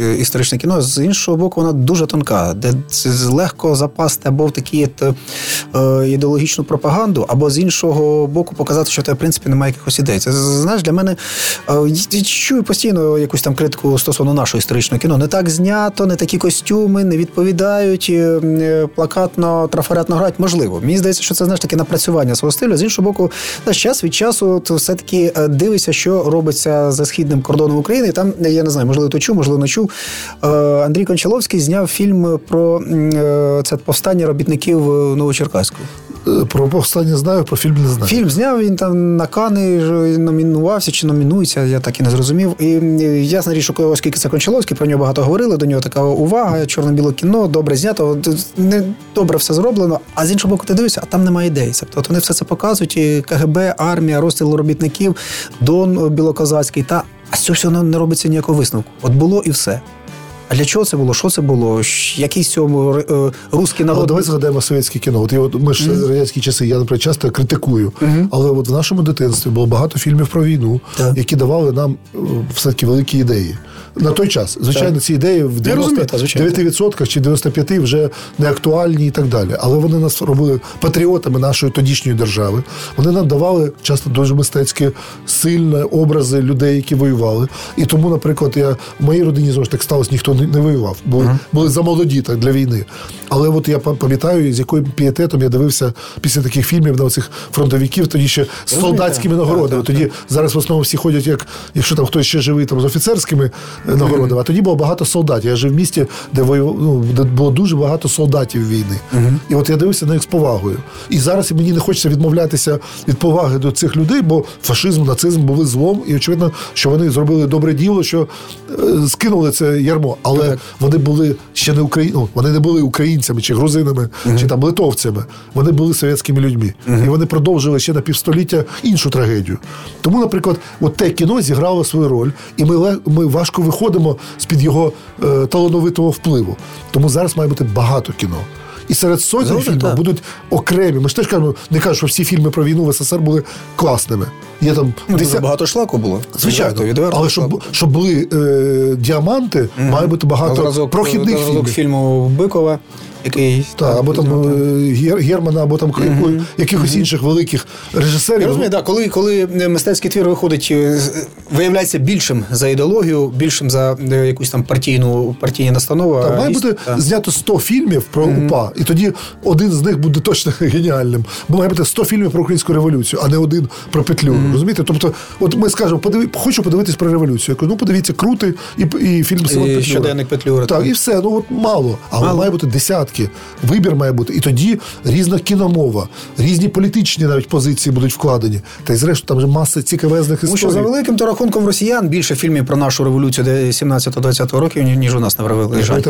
е, історичне кіно. З іншого боку, вона дуже тонка, де легко запасти або в такі ідеологічну пропаганду, або з іншого боку показати, що в тебе, в принципі, немає якихось ідей. Це знаєш, для мене я чую постійно якусь там критику стосовно нашого історичного кіно. Не так знято, не такі костюми, не відповідають, плакатно, трафаретно грають. Можливо. Мені здається, що це знаєш таке напрацювання свого стилю. З іншого боку, знаєш, час від часу то все-таки дивися, дивишся, що робиться за східним кордоном України. Там, е, я не знаю, можливо, то чув, можливо, не чув. Е, Андрій Кончаловський зняв фільм про е, це повстання робітників Новочеркаського. Е, Про повстання знаю, про фільм не знаю. Фільм зняв, він там на Кани номінувався чи номінується, я так і не зрозумів. І ясна річ, оскільки це Кончаловський, про нього багато говорили, до нього така увага, чорно-біле кіно, добре знято, не добре все зроблено. А з іншого боку, ти дивишся, а там немає ідей. Тобто вони все це показують, і КГБ, армія, розстріл робітників, Дон Білокозацький, та а з цього всього не робиться ніякого висновку. От було і все. А для чого це було? Що це було? Який цьому е, русський Але давай згадаємо совєтське кіно. От, я, от ми ж радянські часи, я наприклад, часто критикую. Але от в нашому дитинстві було багато фільмів про війну, yeah. які давали нам е, все-таки великі ідеї. На той час, звичайно, Так. ці ідеї в Я розумію, 99% чи 95% вже не актуальні і так далі. Але вони нас робили патріотами нашої тодішньої держави. Вони нам давали часто дуже мистецькі сильні образи людей, які воювали. І тому, наприклад, я в моїй родині знову ж так сталося, ніхто не, не воював, були, були замолоді так для війни. Але от я пам- пам'ятаю, з яким пієтетом я дивився після таких фільмів на цих фронтовиків, тоді ще з солдатськими нагородами. Тоді зараз в основному всі ходять, як якщо там хтось ще живий там з офіцерськими нагородив. А тоді було багато солдатів. Я жив в місті, де воював, ну, де було дуже багато солдатів війни. І от я дивився на них з повагою. І зараз мені не хочеться відмовлятися від поваги до цих людей, бо фашизм, нацизм були злом, і очевидно, що вони зробили добре діло, що е, скинули це ярмо. Але Так. вони були ще не Украї... ну, вони не були українцями чи грузинами, чи там литовцями. Вони були совєтськими людьми. І вони продовжили ще на півстоліття іншу трагедію. Тому, наприклад, от те кіно зіграло свою роль, і ми, ми важко виходимо з-під його е, талановитого впливу. Тому зараз має бути багато кіно. І серед сотень фільмів так. будуть окремі. Ми ж теж кажемо, не кажемо, що всі фільми про війну в СССР були класними. Є там Ну, дуже багато шлаку було. Звичайно, Відверто, відверто але щоб, щоб були е, діаманти, має бути багато прохідних фільмів. фільму Бикова, який Та, або там е, Германа, або там якої- якихось інших великих режисерів. Я розумію, да, коли, коли мистецький твір виходить, е, виявляється більшим за ідеологію, більшим за е, якусь там партійну партійні настанови. Та, має бути знято 100 фільмів про УПА, і тоді один з них буде точно геніальним. Бо має бути 100 фільмів про українську революцію, а не один про петлю. Розумієте? Тобто, от ми скажемо, подиви, хочу подивитись про революцію. Я кажу, ну подивіться, крутий і, і фільм Симон Петлюра. щоденник Петлюри, Так, так. і все. Ну от мало. Але має бути десятки. Вибір має бути. І тоді різна кіномова, різні політичні навіть позиції будуть вкладені. Та й зрештою там же маса цікавезних Тому що за великим то рахунком росіян більше фільмів про нашу революцію 17-20 років, ніж у нас. Я Жаль,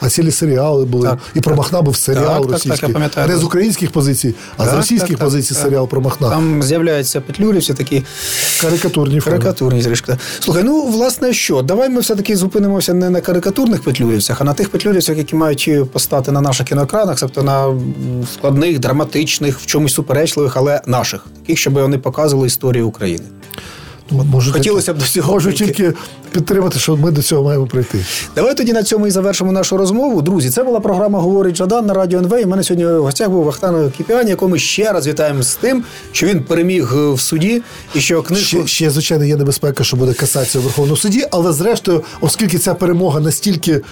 А цілі серіали були. Так. І про Махна був серіал Так, так, так, російський. я пам'ятаю. Не з українських позицій, а з російських так, так, позицій так. серіал про Махна. Там з'являються петлюрівці такі Карикатурні карикатурні зрішки. Слухай, ну власне що? Давай ми все-таки зупинимося не на карикатурних петлюрівцях, а на тих петлюрівцях, які мають постати на наших кіноекранах, тобто на складних, драматичних, в чомусь суперечливих, але наших, таких, щоб вони показували історію України. Можу Хотілося б до цього Можу прийти. тільки підтримати, що ми до цього маємо прийти. Давай тоді на цьому і завершимо нашу розмову. Друзі, це була програма Говорить Жадан на радіо НВ. І в мене сьогодні в гостях був Вахтан Кіпіан, якого ми ще раз вітаємо з тим, що він переміг е, в суді і що книжку. Ще, ще, звичайно, є небезпека, що буде касація в Верховному суді, але зрештою, оскільки ця перемога настільки е,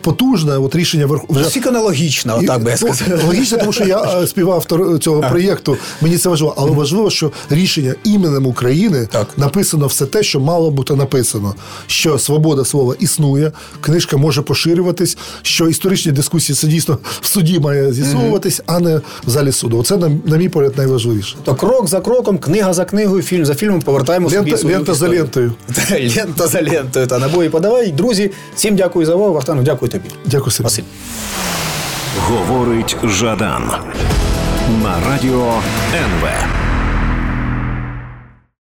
потужна, от рішення Верховного Настільки аналогічна, отак би я Ну, сказав. Логічно, тому що я е, співавтор цього проєкту. Мені це важливо. Але важливо, що рішення іменем України Так. Написано все те, що мало бути написано. Що свобода слова існує, книжка може поширюватись, що історичні дискусії це дійсно в суді має з'ясовуватись, а не в залі суду. Оце, на, на мій погляд, найважливіше. То крок за кроком, книга за книгою, фільм за фільмом повертаємо собі Лента, свою лента за лентою. Лента за лентою. Та набої подавай. Друзі, всім дякую за увагу. Вахтану, дякую тобі. Дякую, Сергій. Василь. Говорить Жадан на радіо НВ.